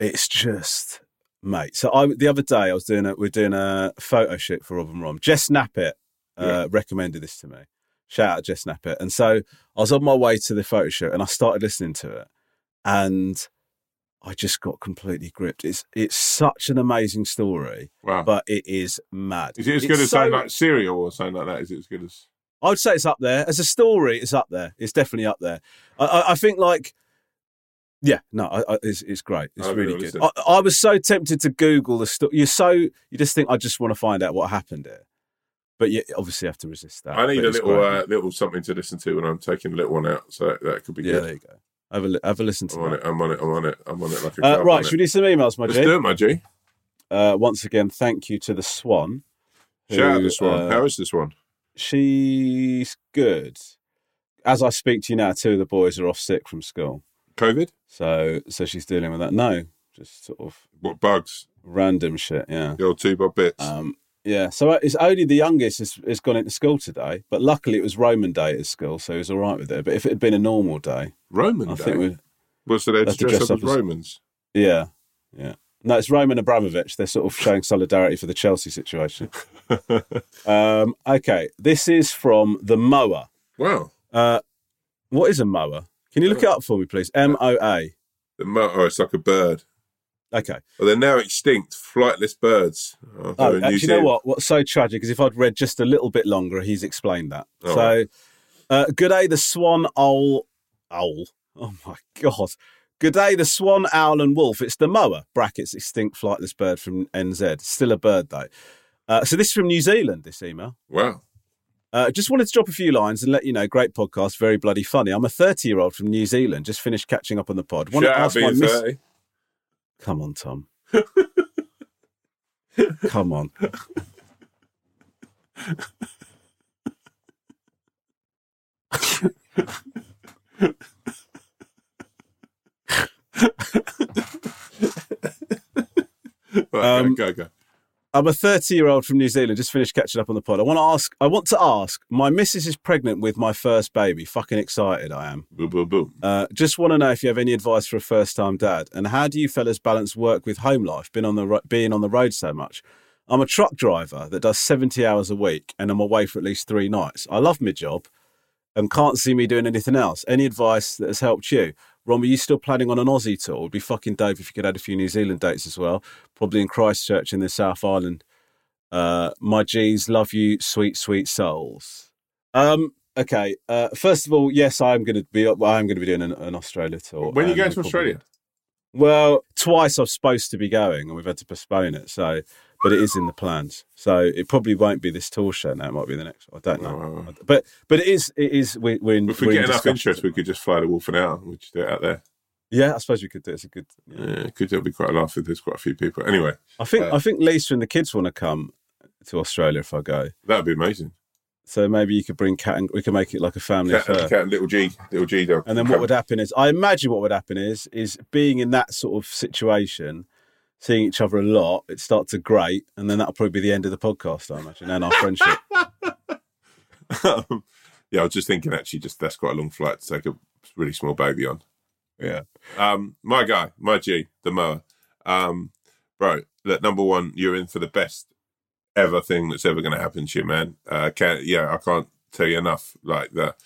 it's just, mate. So I the other day I was doing a we're doing a photo shoot for Rob and Rom. Jess Snappett uh, Yeah. recommended this to me. Shout out Jess Snappett. And so I was on my way to the photo shoot and I started listening to it, and I just got completely gripped. It's it's such an amazing story, Wow. but it is mad. is it as It's good as so- something like Serial or something like that? Is it as good as? I would say it's up there as a story. It's up there. It's definitely up there. I, I, I think like, yeah, no, I, I, it's it's great. It's really give it a good. I, I was so tempted to Google the story. You're so you just think I just want to find out what happened here, but you obviously have to resist that. I need a little uh, little something to listen to when I'm taking a little one out. So that could be yeah, good. there you go. Have a have a listen to I'm on it. I'm on it. I'm on it. I'm on it like a Uh, right, on should it. we do some emails, my Let's G? do it, my G. Uh, once again, thank you to the Swan. Shout out who, this one. uh, How is this one? She's good. As I speak to you now, two of the boys are off sick from school. COVID? So so she's dealing with that. No, just sort of What bugs? random shit. Yeah. The old two bob bits. Um, yeah. So it's only the youngest has, has gone into school today, but luckily it was Roman day at school, so he was all right with it. But if it had been a normal day, Roman I day. think we Well, so they had to dress, dress up up as as- Romans. yeah, yeah. No, it's Roman Abramovich. They're sort of showing solidarity for the Chelsea situation. Um, okay, this is from the moa. Wow. Uh, what is a moa? Can you look it up for me, please? M O A. The moa. oh, it's like a bird. Okay. Well, they're now extinct, flightless birds. Oh, Oh, they're in New actually, you know what? What's so tragic is if I'd read just a little bit longer, he's explained that. So, uh, good day, the swan, owl, owl. Oh my god. Good day, the swan, owl, and wolf. It's the moa. Brackets extinct flightless bird from NZ. Still a bird though. Uh, so this is from New Zealand. This email. Wow. Uh, just wanted to drop a few lines and let you know. Great podcast, very bloody funny. I'm a 30 year old from New Zealand. Just finished catching up on the pod. Want to ask my miss- 30. Come on, Tom. Come on. Right, Um, go, go, go. I'm a 30 year old from New Zealand. Just finished catching up on the pod. I want to ask. I want to ask. My missus is pregnant with my first baby. Fucking excited I am. Boom, boom, boom. Uh, just want to know if you have any advice for a first time dad, and how do you fellas balance work with home life? Been on the ro- being on the road so much. I'm a truck driver that does 70 hours a week, and I'm away for at least three nights. I love my job, and can't see me doing anything else. Any advice that has helped you? Ron, were you still planning on an Aussie tour? It would be fucking dope if you could add a few New Zealand dates as well. Probably in Christchurch in the South Island. Uh, my G's, love you, sweet, sweet souls. Um, okay. Uh, first of all, yes, I'm going to be. I am going to be doing an, an Australia tour. When are you going we'll to Australia? Well, twice I'm supposed to be going, and we've had to postpone it. So, but it is in the plans. So it probably won't be this tour show. Now it might be the next. one. I don't know. Oh, But but it is. It is. We, we're in. If we we're get in enough interest, we could just fly to Wolf and Out. We just do it out there. Yeah, I suppose we could do. it. It's a good. yeah. Yeah, could it'll be quite a laugh if there's quite a few people. Anyway, I think. Uh, I think Lisa and the kids want to come to Australia if I go. that'd be amazing. So maybe you could bring cat and we can make it like a family Cat, affair. cat and little G, little G dog. And then what would happen is, I imagine what would happen is, is being in that sort of situation, seeing each other a lot, it starts to grate, and then that'll probably be the end of the podcast, I imagine, and our friendship. Um, yeah, I was just thinking. Actually, just that's quite a long flight to take a really small baby on. yeah. Um, my guy, my G, the moa. Um, bro, look, number one, you're in for the best ever thing that's ever going to happen to you, man. Uh, can yeah, I can't tell you enough. Like that,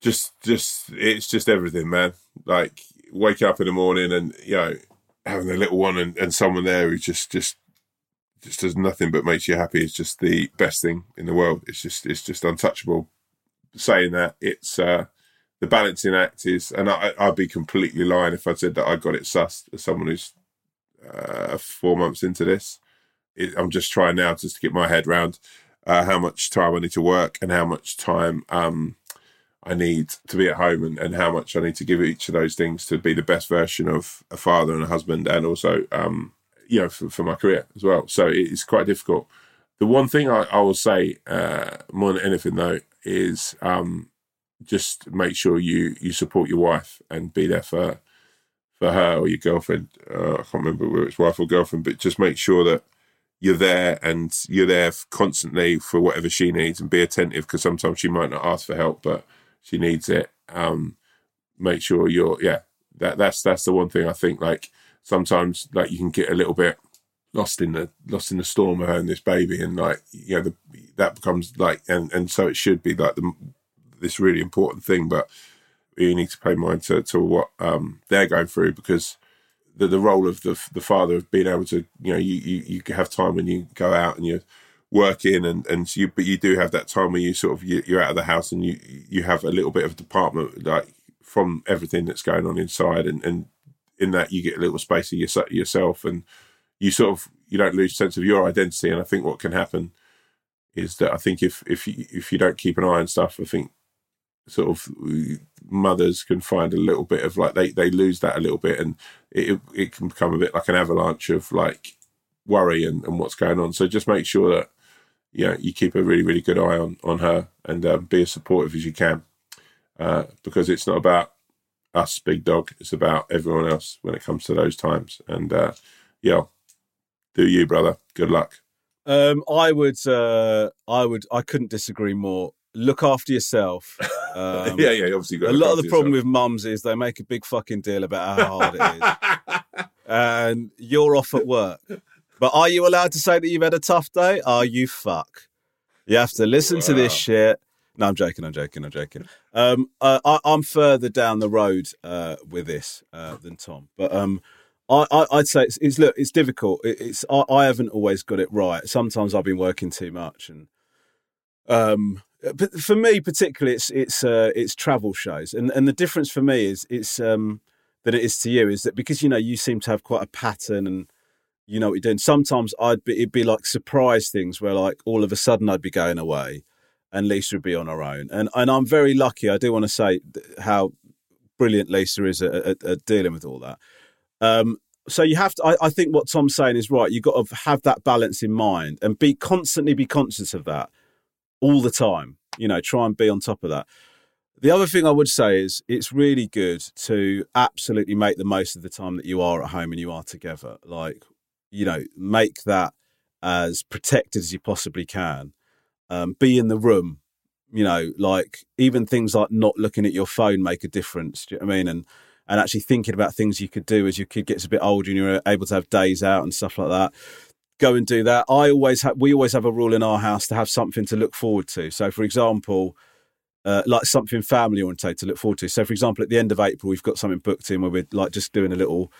just, just, it's just everything, man. Like wake up in the morning and you know having a little one and, and someone there who just, just, just does nothing but makes you happy. is just the best thing in the world. It's just, it's just untouchable. Saying that, it's. uh the balancing act is, and I, I'd be completely lying if I said that I got it sussed as someone who's uh, four months into this. It, I'm just trying now just to get my head round uh, how much time I need to work and how much time um, I need to be at home and, and how much I need to give each of those things to be the best version of a father and a husband and also, um, you know, for, for my career as well. So it's quite difficult. The one thing I, I will say uh, more than anything though is um, just make sure you you support your wife and be there for for her or your girlfriend. Uh, I can't remember whether it's wife or girlfriend, but just make sure that you're there and you're there constantly for whatever she needs and be attentive because sometimes she might not ask for help, but she needs it. Um, make sure you're yeah. That that's that's the one thing I think. Like sometimes like you can get a little bit lost in the lost in the storm of having this baby and like you know the, that becomes like and and so it should be like the this really important thing, but you need to pay mind to, to what um, they're going through because the the role of the the father of being able to you know you you, you have time when you go out and you're working and and you but you do have that time where you sort of you, you're out of the house and you you have a little bit of department like from everything that's going on inside and and in that you get a little space of your, yourself and you sort of you don't lose sense of your identity. And I think what can happen is that I think if if you, if you don't keep an eye on stuff I think sort of uh, mothers can find a little bit of like they they lose that a little bit and it it can become a bit like an avalanche of like worry and, and what's going on. So just make sure that you know you keep a really really good eye on on her and um, be as supportive as you can uh, because it's not about us big dog it's about everyone else when it comes to those times and uh, yeah do you brother good luck Um, I would, uh, I would, I couldn't disagree more. Look after yourself. Um, yeah yeah obviously A lot of the problem yourself. with mums is they make a big fucking deal about how hard it is, and you're off at work. But are you allowed to say that you've had a tough day? Are you fuck? You have to listen to this shit. No, I'm joking. I'm joking. I'm joking. Um, uh, I, I'm further down the road uh, with this uh, than Tom, but um, I, I'd say it's, it's look, it's difficult. It, it's I, I haven't always got it right. Sometimes I've been working too much, and um, but for me particularly, it's it's uh, it's travel shows, and and the difference for me is it's um than it is to you is that because you know you seem to have quite a pattern and you know what you're doing. Sometimes I'd be it'd be like surprise things where like all of a sudden I'd be going away, and Lisa would be on her own, and and I'm very lucky. I do want to say how brilliant Lisa is at, at, at dealing with all that. Um, so you have to. I, I think what Tom's saying is right. You've got to have that balance in mind and be constantly be conscious of that all the time. You know, try and be on top of that. The other thing I would say is it's really good to absolutely make the most of the time that you are at home and you are together. Like, you know, make that as protected as you possibly can. Um, be in the room, you know, like even things like not looking at your phone make a difference. Do you know what I mean? And and actually thinking about things you could do as your kid gets a bit older and you're able to have days out and stuff like that. Go and do that. I always have. We always have a rule in our house to have something to look forward to. So, for example, uh, like something family oriented to look forward to. So, for example, at the end of April, we've got something booked in where we're like just doing a little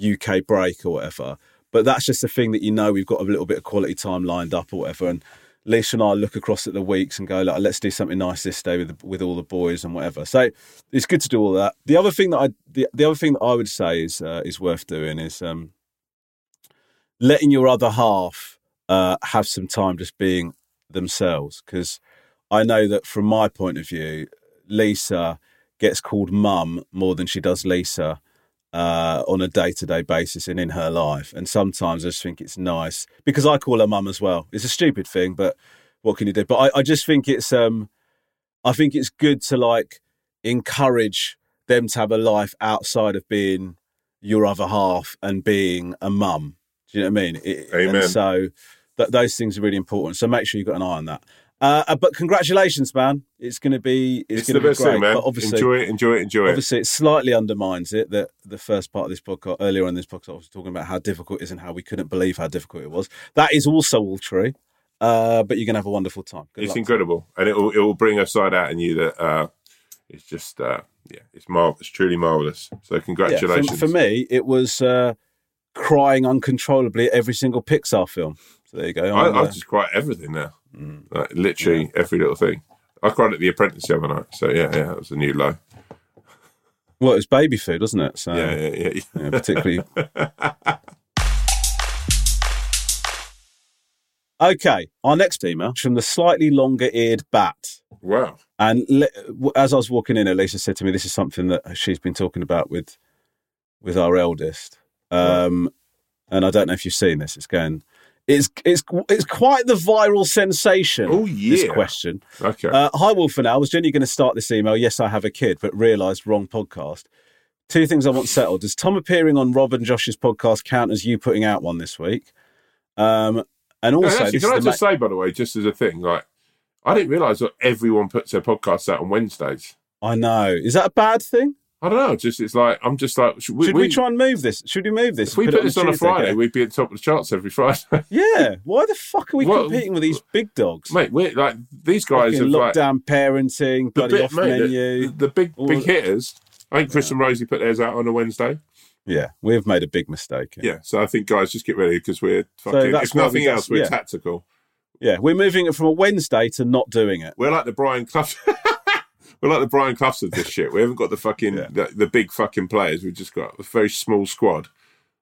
UK break or whatever. But that's just the thing that you know we've got a little bit of quality time lined up or whatever. And Lisa and I look across at the weeks and go, like, let's do something nice this day with with all the boys and whatever. So it's good to do all that. The other thing that I the, the other thing that I would say is uh, is worth doing is um, letting your other half uh, have some time just being themselves because I know that from my point of view, Lisa gets called mum more than she does Lisa uh, on a day to day basis and in her life. And sometimes I just think it's nice because I call her mum as well. It's a stupid thing, but what can you do? But I, I just think it's um, I think it's good to like encourage them to have a life outside of being your other half and being a mum. Do you know what I mean? It, Amen. And so th- those things are really important. So make sure you've got an eye on that. Uh, uh, but congratulations, man! It's going to be it's, It's, going to be best great. thing, man. But obviously, enjoy it, enjoy it, enjoy it. obviously, it slightly undermines it that the first part of this podcast earlier on in this podcast I was talking about how difficult it is and how we couldn't believe how difficult it was. That is also all true. Uh, but you're going to have a wonderful time. Good It's incredible, and it will it will bring a side out in you that uh, it's just uh, yeah, it's mar- it's truly marvelous. So Yeah, congratulations. for, for me, it was uh, crying uncontrollably at every single Pixar film. So there you go. I, I uh, just cry everything now, Mm. like literally every little thing. I cried at The Apprentice the other night, so yeah, yeah, that was a new low. well, it's baby food, wasn't it? So Yeah, yeah, yeah. yeah, particularly. okay, our next email is from the slightly longer-eared bat. Wow. And le- as I was walking in, Lisa said to me, "This is something that she's been talking about with with our eldest." Um, And I don't know if you've seen this. It's going. It's it's it's quite the viral sensation. Oh, yeah. This question. Okay. Uh, hi, Wolf and I was genuinely going to start this email. Yes, I have a kid, but realised wrong podcast. Two things I want settled. Does Tom appearing on Rob and Josh's podcast count as you putting out one this week? Um, and also, actually, can I just say, by the way, just as a thing, like I didn't realise that everyone puts their podcasts out on Wednesdays. I know. Is that a bad thing? I don't know. Just it's like I'm just like should we, Should we, try and move this? Should we move this? If we put it this on a Friday, we'd be at the top of the charts every Friday, yeah. Why the fuck are we Well, competing with these big dogs? mate. We're like these guys Fucking like lockdown parenting, the bloody bit, off mate, menu. the, the big big hitters. I think Chris and Rosie put theirs out on a Wednesday. yeah, we've made a big mistake. here. Yeah, so I think guys just get ready because we're fucking. that's if why we nothing else, we're yeah. tactical. yeah, we're moving it from a Wednesday to not doing it. We're like the Brian Clough. we're like the Brian Cloughs of this shit. We haven't got the fucking Yeah. the, the big fucking players. We've just got a very small squad.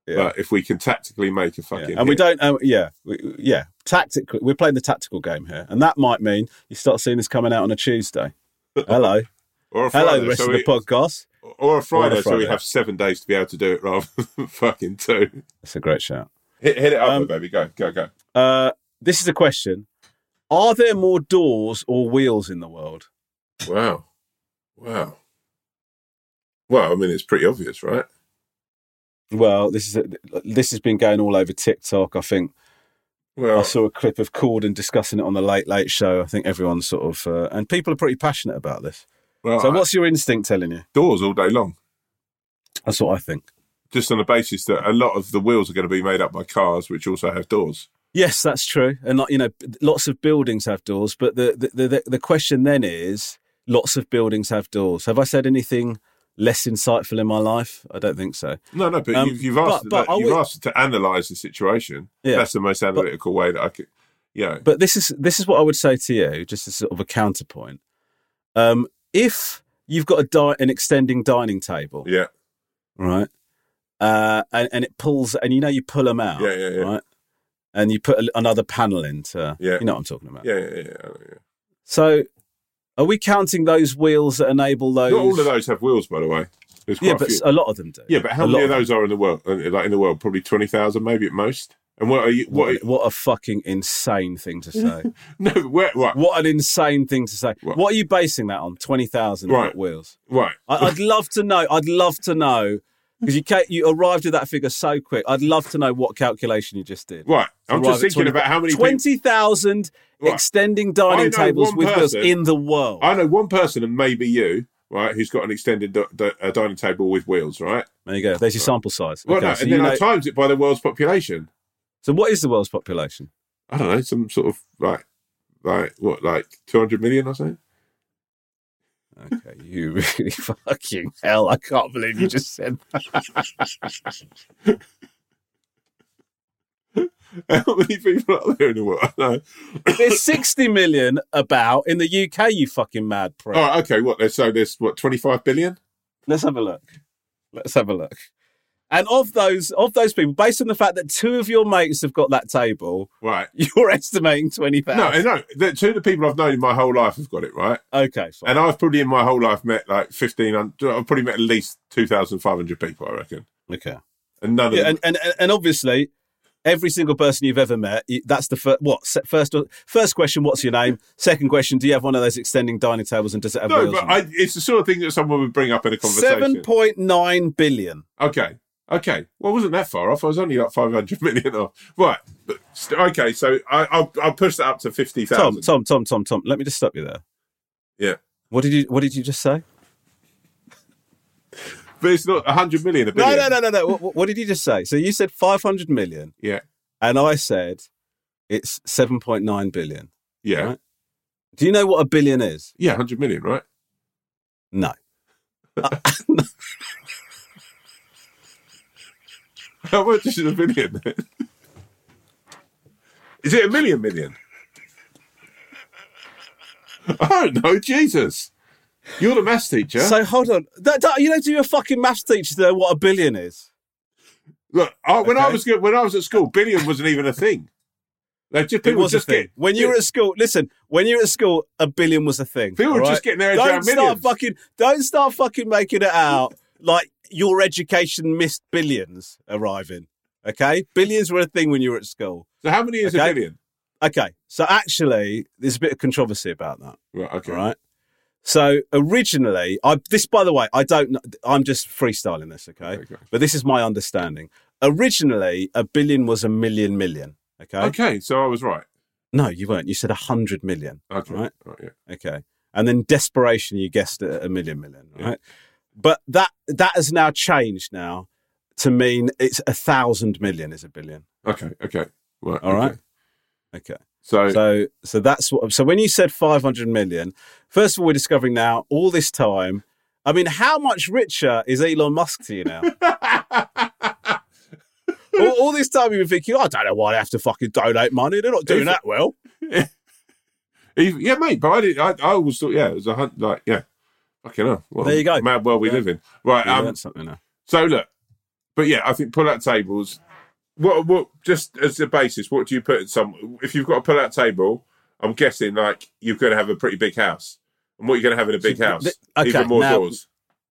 Yeah. But if we can tactically make a Yeah. fucking, And we don't, um, yeah, we, yeah, tactically, we're playing the tactical game here, and that might mean you start seeing this coming out on a Tuesday. Hello, or a hello, Friday, the rest so of we- the podcast. or a Friday, so we have seven days to be able to do it rather than fucking two. That's a great shout. Hit, hit it up, Um, baby. Go, go, go. Uh, this is a question: Are there more doors or wheels in the world? Wow, wow. Well, I mean, it's pretty obvious, right? Well, this is a, this has been going all over TikTok. I think well, I saw a clip of Corden discussing it on the Late Late Show. I think everyone's sort of, uh, and people are pretty passionate about this. well, So, I- what's your instinct telling you? doors all day long? That's what I think. just on the basis that a lot of the wheels are going to be made up by cars, which also have doors. Yes, that's true. And like, you know, lots of buildings have doors, but the the, the the question then is lots of buildings have doors. Have I said anything less insightful in my life? I don't think so. No, no, but Um, you've, you've asked but- but you've asked to analyse the situation. Yeah. That's the most analytical way that I could. Yeah, But this is this is what I would say to you, just as sort of a counterpoint. Um, if you've got a di- an extending dining table, yeah, right, uh, and, and it pulls, and you know you pull them out, Yeah, yeah, yeah. right, and you put a, another panel into, Yeah. you know what I'm talking about. yeah, yeah. yeah, yeah. So, are we counting those wheels that enable those? Not all of those have wheels, by the way. There's quite Yeah, a but few. a lot of them do. Yeah, but how A many of those are in the world? uh, Like in the world, probably twenty thousand, maybe at most. And what are you? What? What, what a fucking insane thing to say. no, where? Right, what an insane thing to say. What? What are you basing that on? 20,000 Right. wheels. right. I, I'd love to know. I'd love to know because you ca- you arrived at that figure so quick. I'd love to know what calculation you just did. Right. I'm Arrive just thinking 20 about how many people. twenty thousand Right. extending dining tables with wheels person- in the world. I know one person, and maybe you, right, who's got an extended di- di- uh, dining table with wheels, right? there you go. There's your sample size. Well, Okay, no, so, and then I times it by the world's population. so what is the world's population? I don't know, some sort of like, like what, like 200 million or something? Okay, you really fucking hell! I can't believe you just said that. How many people are there in the world? There's sixty million about in the UK. You fucking mad prick. Okay. What? So there's what 25 billion? Let's have a look. Let's have a look. And of those of those people, based on the fact that two of your mates have got that table, Right. you're estimating twenty No, no. The, two of the people I've known in my whole life have got it right, okay, fine. and I've probably in my whole life met like fifteen. I've probably met at least 2,500 people, I reckon, okay. and none of Yeah, them. and, and and obviously, every single person you've ever met, that's the first. What first? First question: What's your name? Second question: Do you have one of those extending dining tables, and does it have no, wheels? but? I, it's the sort of thing that someone would bring up in a conversation. Seven point nine billion. Okay. Okay. Well, I wasn't that far off. I was only like 500 million off. Right. But, st- okay. So I, I'll, I'll push that up to Tom, 50,000. Tom, Tom, Tom, Tom. Let me just stop you there. Yeah. What did you What did you just say? But it's not 100 million a No, billion. no, no, no, no. What, what did you just say? So you said five hundred million, Yeah. and I said it's seven point nine billion. Yeah. Right. Do you know what a billion is? Yeah. 100 million, right? No. How much is a billion? is it a million million? I don't know. Jesus. You're the maths teacher. So hold on. That, that- you don't do your fucking maths teacher to know what a billion is. Look, I, when I was when I was at school, billion wasn't even a thing. Like, just, people just thing. get when you were at school, listen, when you were at school, a billion was a thing. People were right? just getting their Don't start millions. fucking don't start fucking making it out like your education missed billions arriving. Okay? Billions were a thing when you were at school. So how many is Okay. a billion? Okay. So actually, there's a bit of controversy about that. Right. Okay. Right. So originally, I this by the way, I don't I'm just freestyling this, okay? Okay. But this is my understanding. Originally, a billion was a million million. Okay. Okay. So I was right. No, you weren't. You said a hundred million. Okay. Right. Right. Yeah. Okay. And then desperation, you guessed at a million million, right? But that that has now changed now to mean it's a thousand million is a billion. Okay. Okay. Right. All okay. right. Okay. So, So so that's what so when you said five hundred million, first of all, we're discovering now all this time. I mean, how much richer is Elon Musk to you now? all, all this time you've been thinking, I don't know why they have to fucking donate money. They're not doing If- that well. he- yeah, mate. But I did. I, I always thought, yeah, it was a hundred. Like, yeah. Fucking hell. Well, There you go. Mad world we Yeah. live in. Right. Um. something now. So look. But yeah, I think pull-out tables. What? What? Just as a basis, what do you put in some? If you've got a pull-out table, I'm guessing like you're going to have a pretty big house. And what are you're going to have in a big So, house? th- okay, Even more now- doors.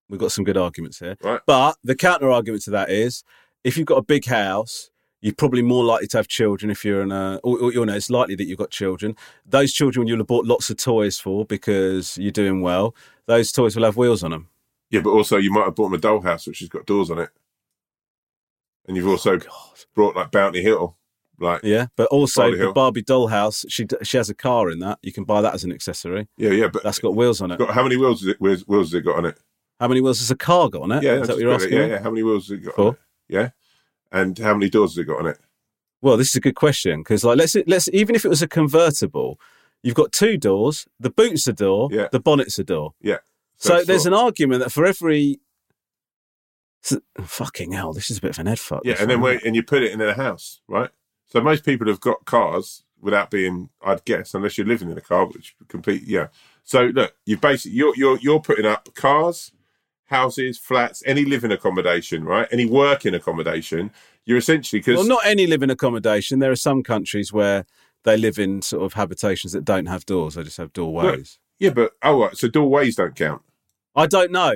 We've got some good arguments here. Right. But the counter argument to that is if you've got a big house, you're probably more likely to have children if you're in a, or, or, you know, it's likely that you've got children. Those children you'll have bought lots of toys for because you're doing well. Those toys will have wheels on them. Yeah, but also you might have bought them a dollhouse which has got doors on it, and you've also oh, brought like Bounty Hill, like Yeah. But also Barbie the Hill. Barbie dollhouse, she, she has a car in that. You can buy that as an accessory. yeah, yeah. But That's got wheels on it. got, how many wheels? Is it, wheels, wheels has it got on it? How many wheels has a car got on it? Yeah, is that's that what you're asking? Yeah, yeah. How many wheels has it got? Four. On it? Yeah. And how many doors has it got on it? Well, this is a good question because, like, let's let's even if it was a convertible, you've got two doors. The boot's a door. Yeah. The bonnet's a door. Yeah. So, it's there's an argument that for every fucking hell, this is a bit of an head fuck. Yeah, and then when, and you put it in a house, right? So most people have got cars without being, I'd guess, unless you're living in a car, which complete, yeah. So look, you basically you're you're you're putting up cars, houses, flats, any living accommodation, right? Any working accommodation. You're essentially because well, not any living accommodation. There are some countries where they live in sort of habitations that don't have doors; they just have doorways. yeah, but oh, right, so doorways don't count. I don't know.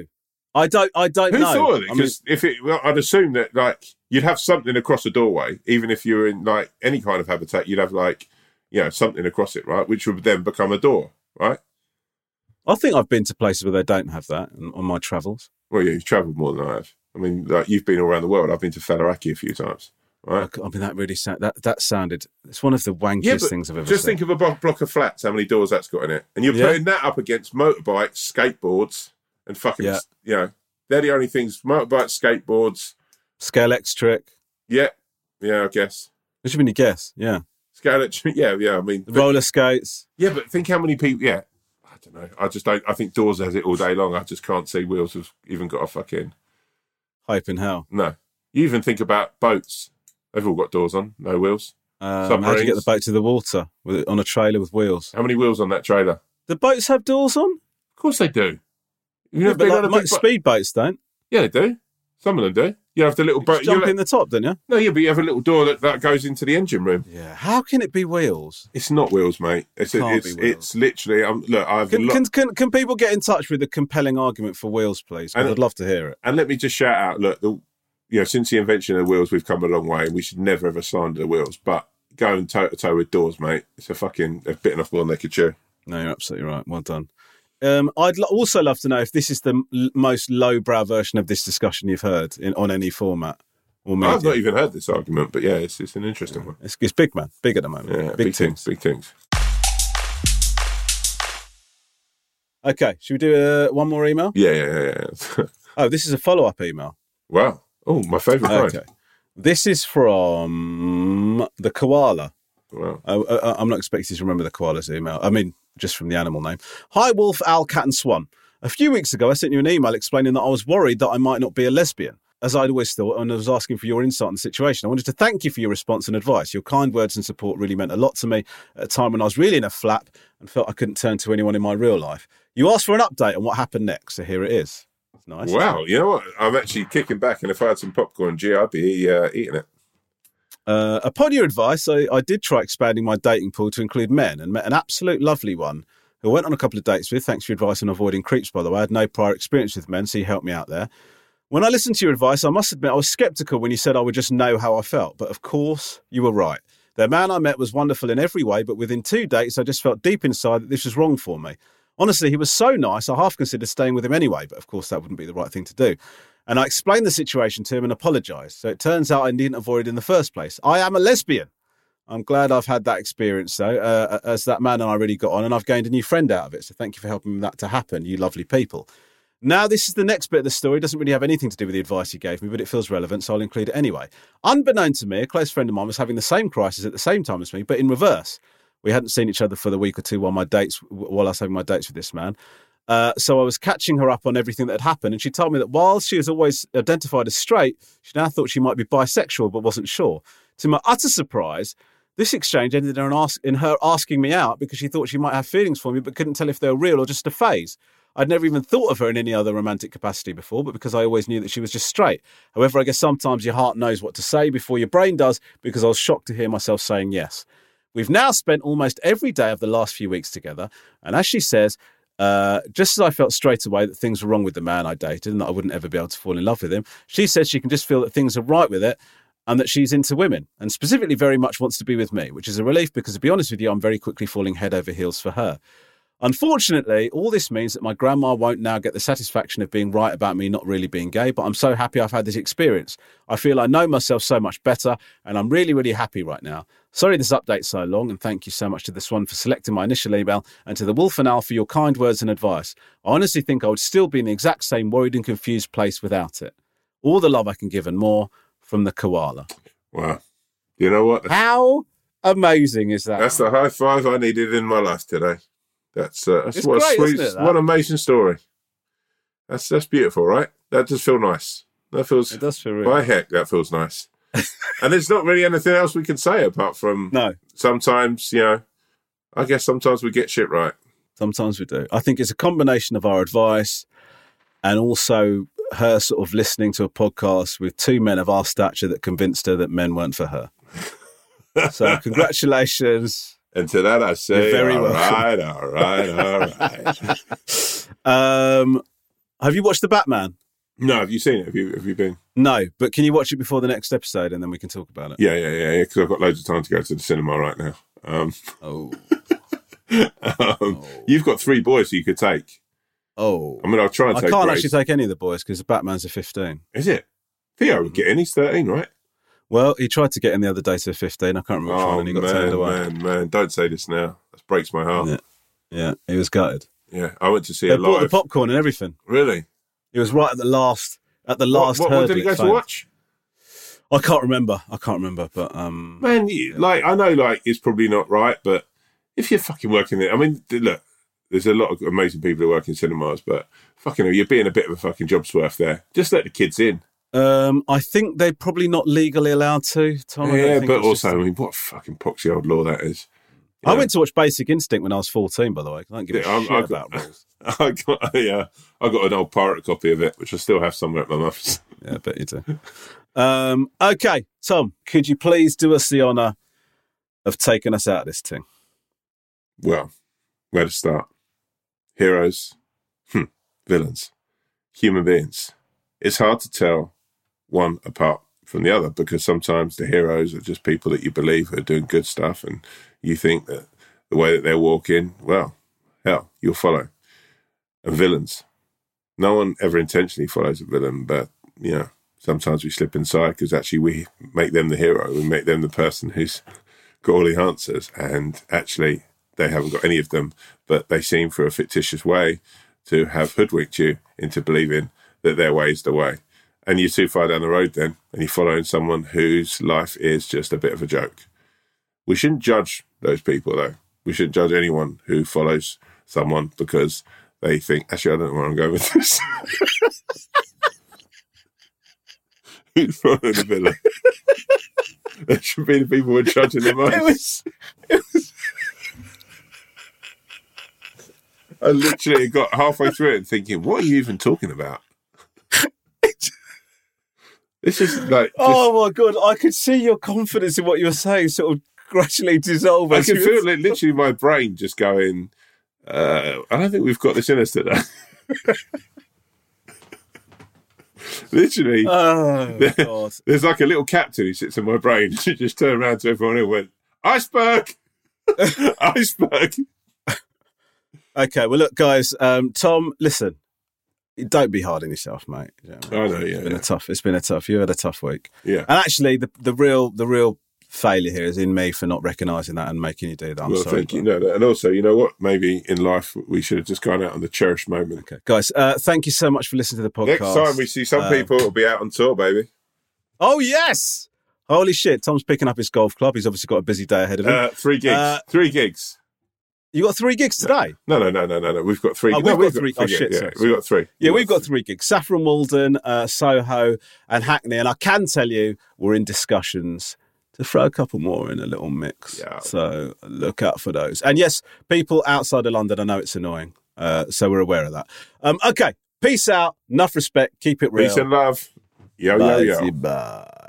I don't. I don't Who know. thought of it? I mean, Because if it, well, I'd assume that like you'd have something across a doorway, even if you're in like any kind of habitat, you'd have like you know something across it, right? Which would then become a door, right? I think I've been to places where they don't have that on my travels. Well, yeah, you've travelled more than I have. I mean, like you've been all around the world. I've been to Faliraki a few times, right? I mean, that really sound, that that sounded. It's one of the wankiest Yeah, things I've ever Just seen. think of a blo- block of flats, how many doors that's got in it, and you're Yeah. putting that up against motorbikes, skateboards, and fucking, Yeah. you know, they're the only things. Motorbikes, skateboards, Scalextric. yeah, yeah, I guess. Which have been your guess? Yeah. Scale it, yeah, yeah. I mean, but- roller skates. yeah, but think how many people. Yeah, I don't know. I just don't. I think doors has it all day long. I just can't see wheels have even got a fucking Hype in hell. no. You even think about boats. They've all got doors on, no wheels. Um, how do you get the boat to the water with, on a trailer with wheels? How many wheels on that trailer? The boats have doors on. Of course they do. You Yeah, know, but they like, got a mo- big bo- speed boats don't. Yeah, they do. Some of them do. You have the little boat. jump in the top, don't you? No, yeah, but you have a little door that, that goes into the engine room. Yeah. How can it be wheels? It's not wheels, mate. It's Can't it's, wheels. it's literally. Um, look, I've Can, can, can, can people get in touch with a compelling argument for wheels, please? And- I'd love to hear it. and let me just shout out. Look, the you know since the invention of the wheels, we've come a long way, and we should never ever slander the wheels. But going toe to toe with doors, mate, it's a fucking they've bitten off more than they could chew. No, you're absolutely right. Well done. Um, I'd lo- also love to know if this is the m- most lowbrow version of this discussion you've heard in, on any format or media. I've not even heard this argument, but yeah, it's it's an interesting one. It's, it's big, man. Big at the moment. Yeah, big, big, things. big things. Okay, should we do uh, one more email? Yeah, yeah, yeah. yeah. Oh, this is a follow up email. wow. Oh, my favourite kind. Okay. This is from the koala. Wow. Uh, uh, I'm not expecting you to remember the koala's email. I mean, just from the animal name. Hi, Wolf, Owl, Cat, and Swan. A few weeks ago, I sent you an email explaining that I was worried that I might not be a lesbian, as I'd always thought, and I was asking for your insight on the situation. I wanted to thank you for your response and advice. Your kind words and support really meant a lot to me at a time when I was really in a flap and felt I couldn't turn to anyone in my real life. You asked for an update on what happened next, so here it is. Nice. Wow. You know what? I'm actually kicking back, and if I had some popcorn, gee, I'd be uh, eating it. Uh, upon your advice, I, I did try expanding my dating pool to include men and met an absolute lovely one who I went on a couple of dates with. Thanks for your advice on avoiding creeps, by the way. I had no prior experience with men, so you helped me out there. When I listened to your advice, I must admit I was skeptical when you said I would just know how I felt. But of course, you were right. The man I met was wonderful in every way, but within two dates, I just felt deep inside that this was wrong for me. Honestly, he was so nice, I half considered staying with him anyway, but of course, that wouldn't be the right thing to do. And I explained the situation to him and apologised. So it turns out I needn't avoid it in the first place. I am a lesbian. I'm glad I've had that experience, though, uh, as that man and I really got on, and I've gained a new friend out of it. So thank you for helping that to happen, you lovely people. Now, this is the next bit of the story. It doesn't really have anything to do with the advice he gave me, but it feels relevant, so I'll include it anyway. Unbeknown to me, a close friend of mine was having the same crisis at the same time as me, but in reverse. We hadn't seen each other for the week or two while my dates, while I was having my dates with this man. Uh, so I was catching her up on everything that had happened, and she told me that while she was always identified as straight, she now thought she might be bisexual, but wasn't sure. To my utter surprise, this exchange ended in, ask, in her asking me out because she thought she might have feelings for me, but couldn't tell if they were real or just a phase. I'd never even thought of her in any other romantic capacity before, but because I always knew that she was just straight. However, I guess sometimes your heart knows what to say before your brain does, because I was shocked to hear myself saying yes. We've now spent almost every day of the last few weeks together, and as she says, uh, just as I felt straight away that things were wrong with the man I dated and that I wouldn't ever be able to fall in love with him, she says she can just feel that things are right with it and that she's into women and specifically very much wants to be with me, which is a relief because to be honest with you, I'm very quickly falling head over heels for her. Unfortunately, all this means that my grandma won't now get the satisfaction of being right about me not really being gay, but I'm so happy I've had this experience. I feel I know myself so much better, and I'm really, really happy right now. Sorry this update's so long, and thank you so much to the Swan for selecting my initial email, and to the Wolf and Owl for your kind words and advice. I honestly think I would still be in the exact same worried and confused place without it. All the love I can give and more from the koala. Wow. You know what? How amazing is that? That's the high five I needed in my life today. That's uh, that's It's what great, a sweet, isn't it, that? what an amazing story. That's that's beautiful, right? That does feel nice. That feels it does feel real. by heck, that feels nice. and there's not really anything else we can say apart from No, sometimes, you know, I guess sometimes we get shit right. sometimes we do. I think it's a combination of our advice and also her sort of listening to a podcast with two men of our stature that convinced her that men weren't for her. So congratulations. And to that I say, You're very all right, all right, all right. Um, have you watched the Batman? no, have you seen it? Have you have you been? No, but can you watch it before the next episode and then we can talk about it? Yeah, yeah, yeah, yeah. Because I've got loads of time to go to the cinema right now. Um, Oh, um, You've got three boys you could take. oh. I mean, I'll try and I can't Grace. actually take any of the boys because the Batman's a 15. Is it? Theo would get in. He's thirteen, right? Well, he tried to get in the other day to 15. I can't remember which Oh one and he got turned man, away. man, man! Don't say this now. That breaks my heart. Yeah. Yeah, he was gutted. Yeah, I went to see it live. They it bought the popcorn and everything. really? It was right at the last, at the last. what, what did he go to watch? I can't remember. I can't remember, but um, Man, you, like I know, like it's probably not right, but if you're fucking working there, I mean, look, there's a lot of amazing people who work in cinemas, but fucking, hell, you're being a bit of a fucking worth there. Just let the kids in. Um, I think they're probably not legally allowed to. Tom, yeah, but also, just- I mean, what fucking poxy old law that is. I Yeah. went to watch Basic Instinct when I was 14. By the way, I don't give a Yeah, shit I've about got- rules. I got, yeah, I got an old pirate copy of it, which I still have somewhere at my mum's. Yeah, I bet you do. Um, okay, Tom, could you please do us the honour of taking us out of this thing? Well, where to start? Heroes, hmm, villains, human beings. It's hard to tell one apart from the other because sometimes the heroes are just people that you believe are doing good stuff, and you think that the way that they're walking, well, hell, you'll follow. And villains, no one ever intentionally follows a villain, but you know, sometimes we slip inside because actually we make them the hero, we make them the person who's got all the answers, and actually they haven't got any of them, but they seem for a fictitious way to have hoodwinked you into believing that their way is the way. And you're too far down the road then, and you're following someone whose life is just a bit of a joke. We shouldn't judge those people, though. We shouldn't judge anyone who follows someone because they think, actually, I don't know where I'm going with this. Who's following the villain? they should be the people we're judging the most. I literally got halfway through it and thinking, what are you even talking about? This is like, just, Oh my god, I could see your confidence in what you were saying sort of gradually dissolve. I can feel like literally my brain just going, uh, I don't think we've got this in us today. literally, Oh god. there's like a little captain who sits in my brain. She just turned around to everyone and went, iceberg! iceberg! Okay, well, look, guys. Um, Tom, listen. Don't be hard on yourself, mate. You know, I know, yeah, It's been yeah. a tough. It's been a tough. You had a tough week, Yeah. and actually, the the real the real failure here is in me for not recognising that and making you do that. I'm well, sorry. thank you. No, and also, you know what? Maybe in life we should have just gone out on the cherished moment. Okay, guys. Uh, thank you so much for listening to the podcast. Next time we see some Uh, people, it'll be out on tour, baby. Oh yes! Holy shit! Tom's picking up his golf club. He's obviously got a busy day ahead of him. Uh, three gigs. Uh, three gigs. You got three gigs today. No, no, no, no, no, no. We've got three. Oh, no, we've got three. Oh, gigs, shit, Yeah, we've got three. Yeah, we've got three gigs: Saffron Walden, uh, Soho, and Hackney. And I can tell you, we're in discussions to throw a couple more in a little mix. Yeah. So look out for those. And yes, people outside of London, I know it's annoying, uh, so we're aware of that. Um, okay, peace out. Enough respect. Keep it real. Peace and love. Yo, yo, Bye. yo. Bye.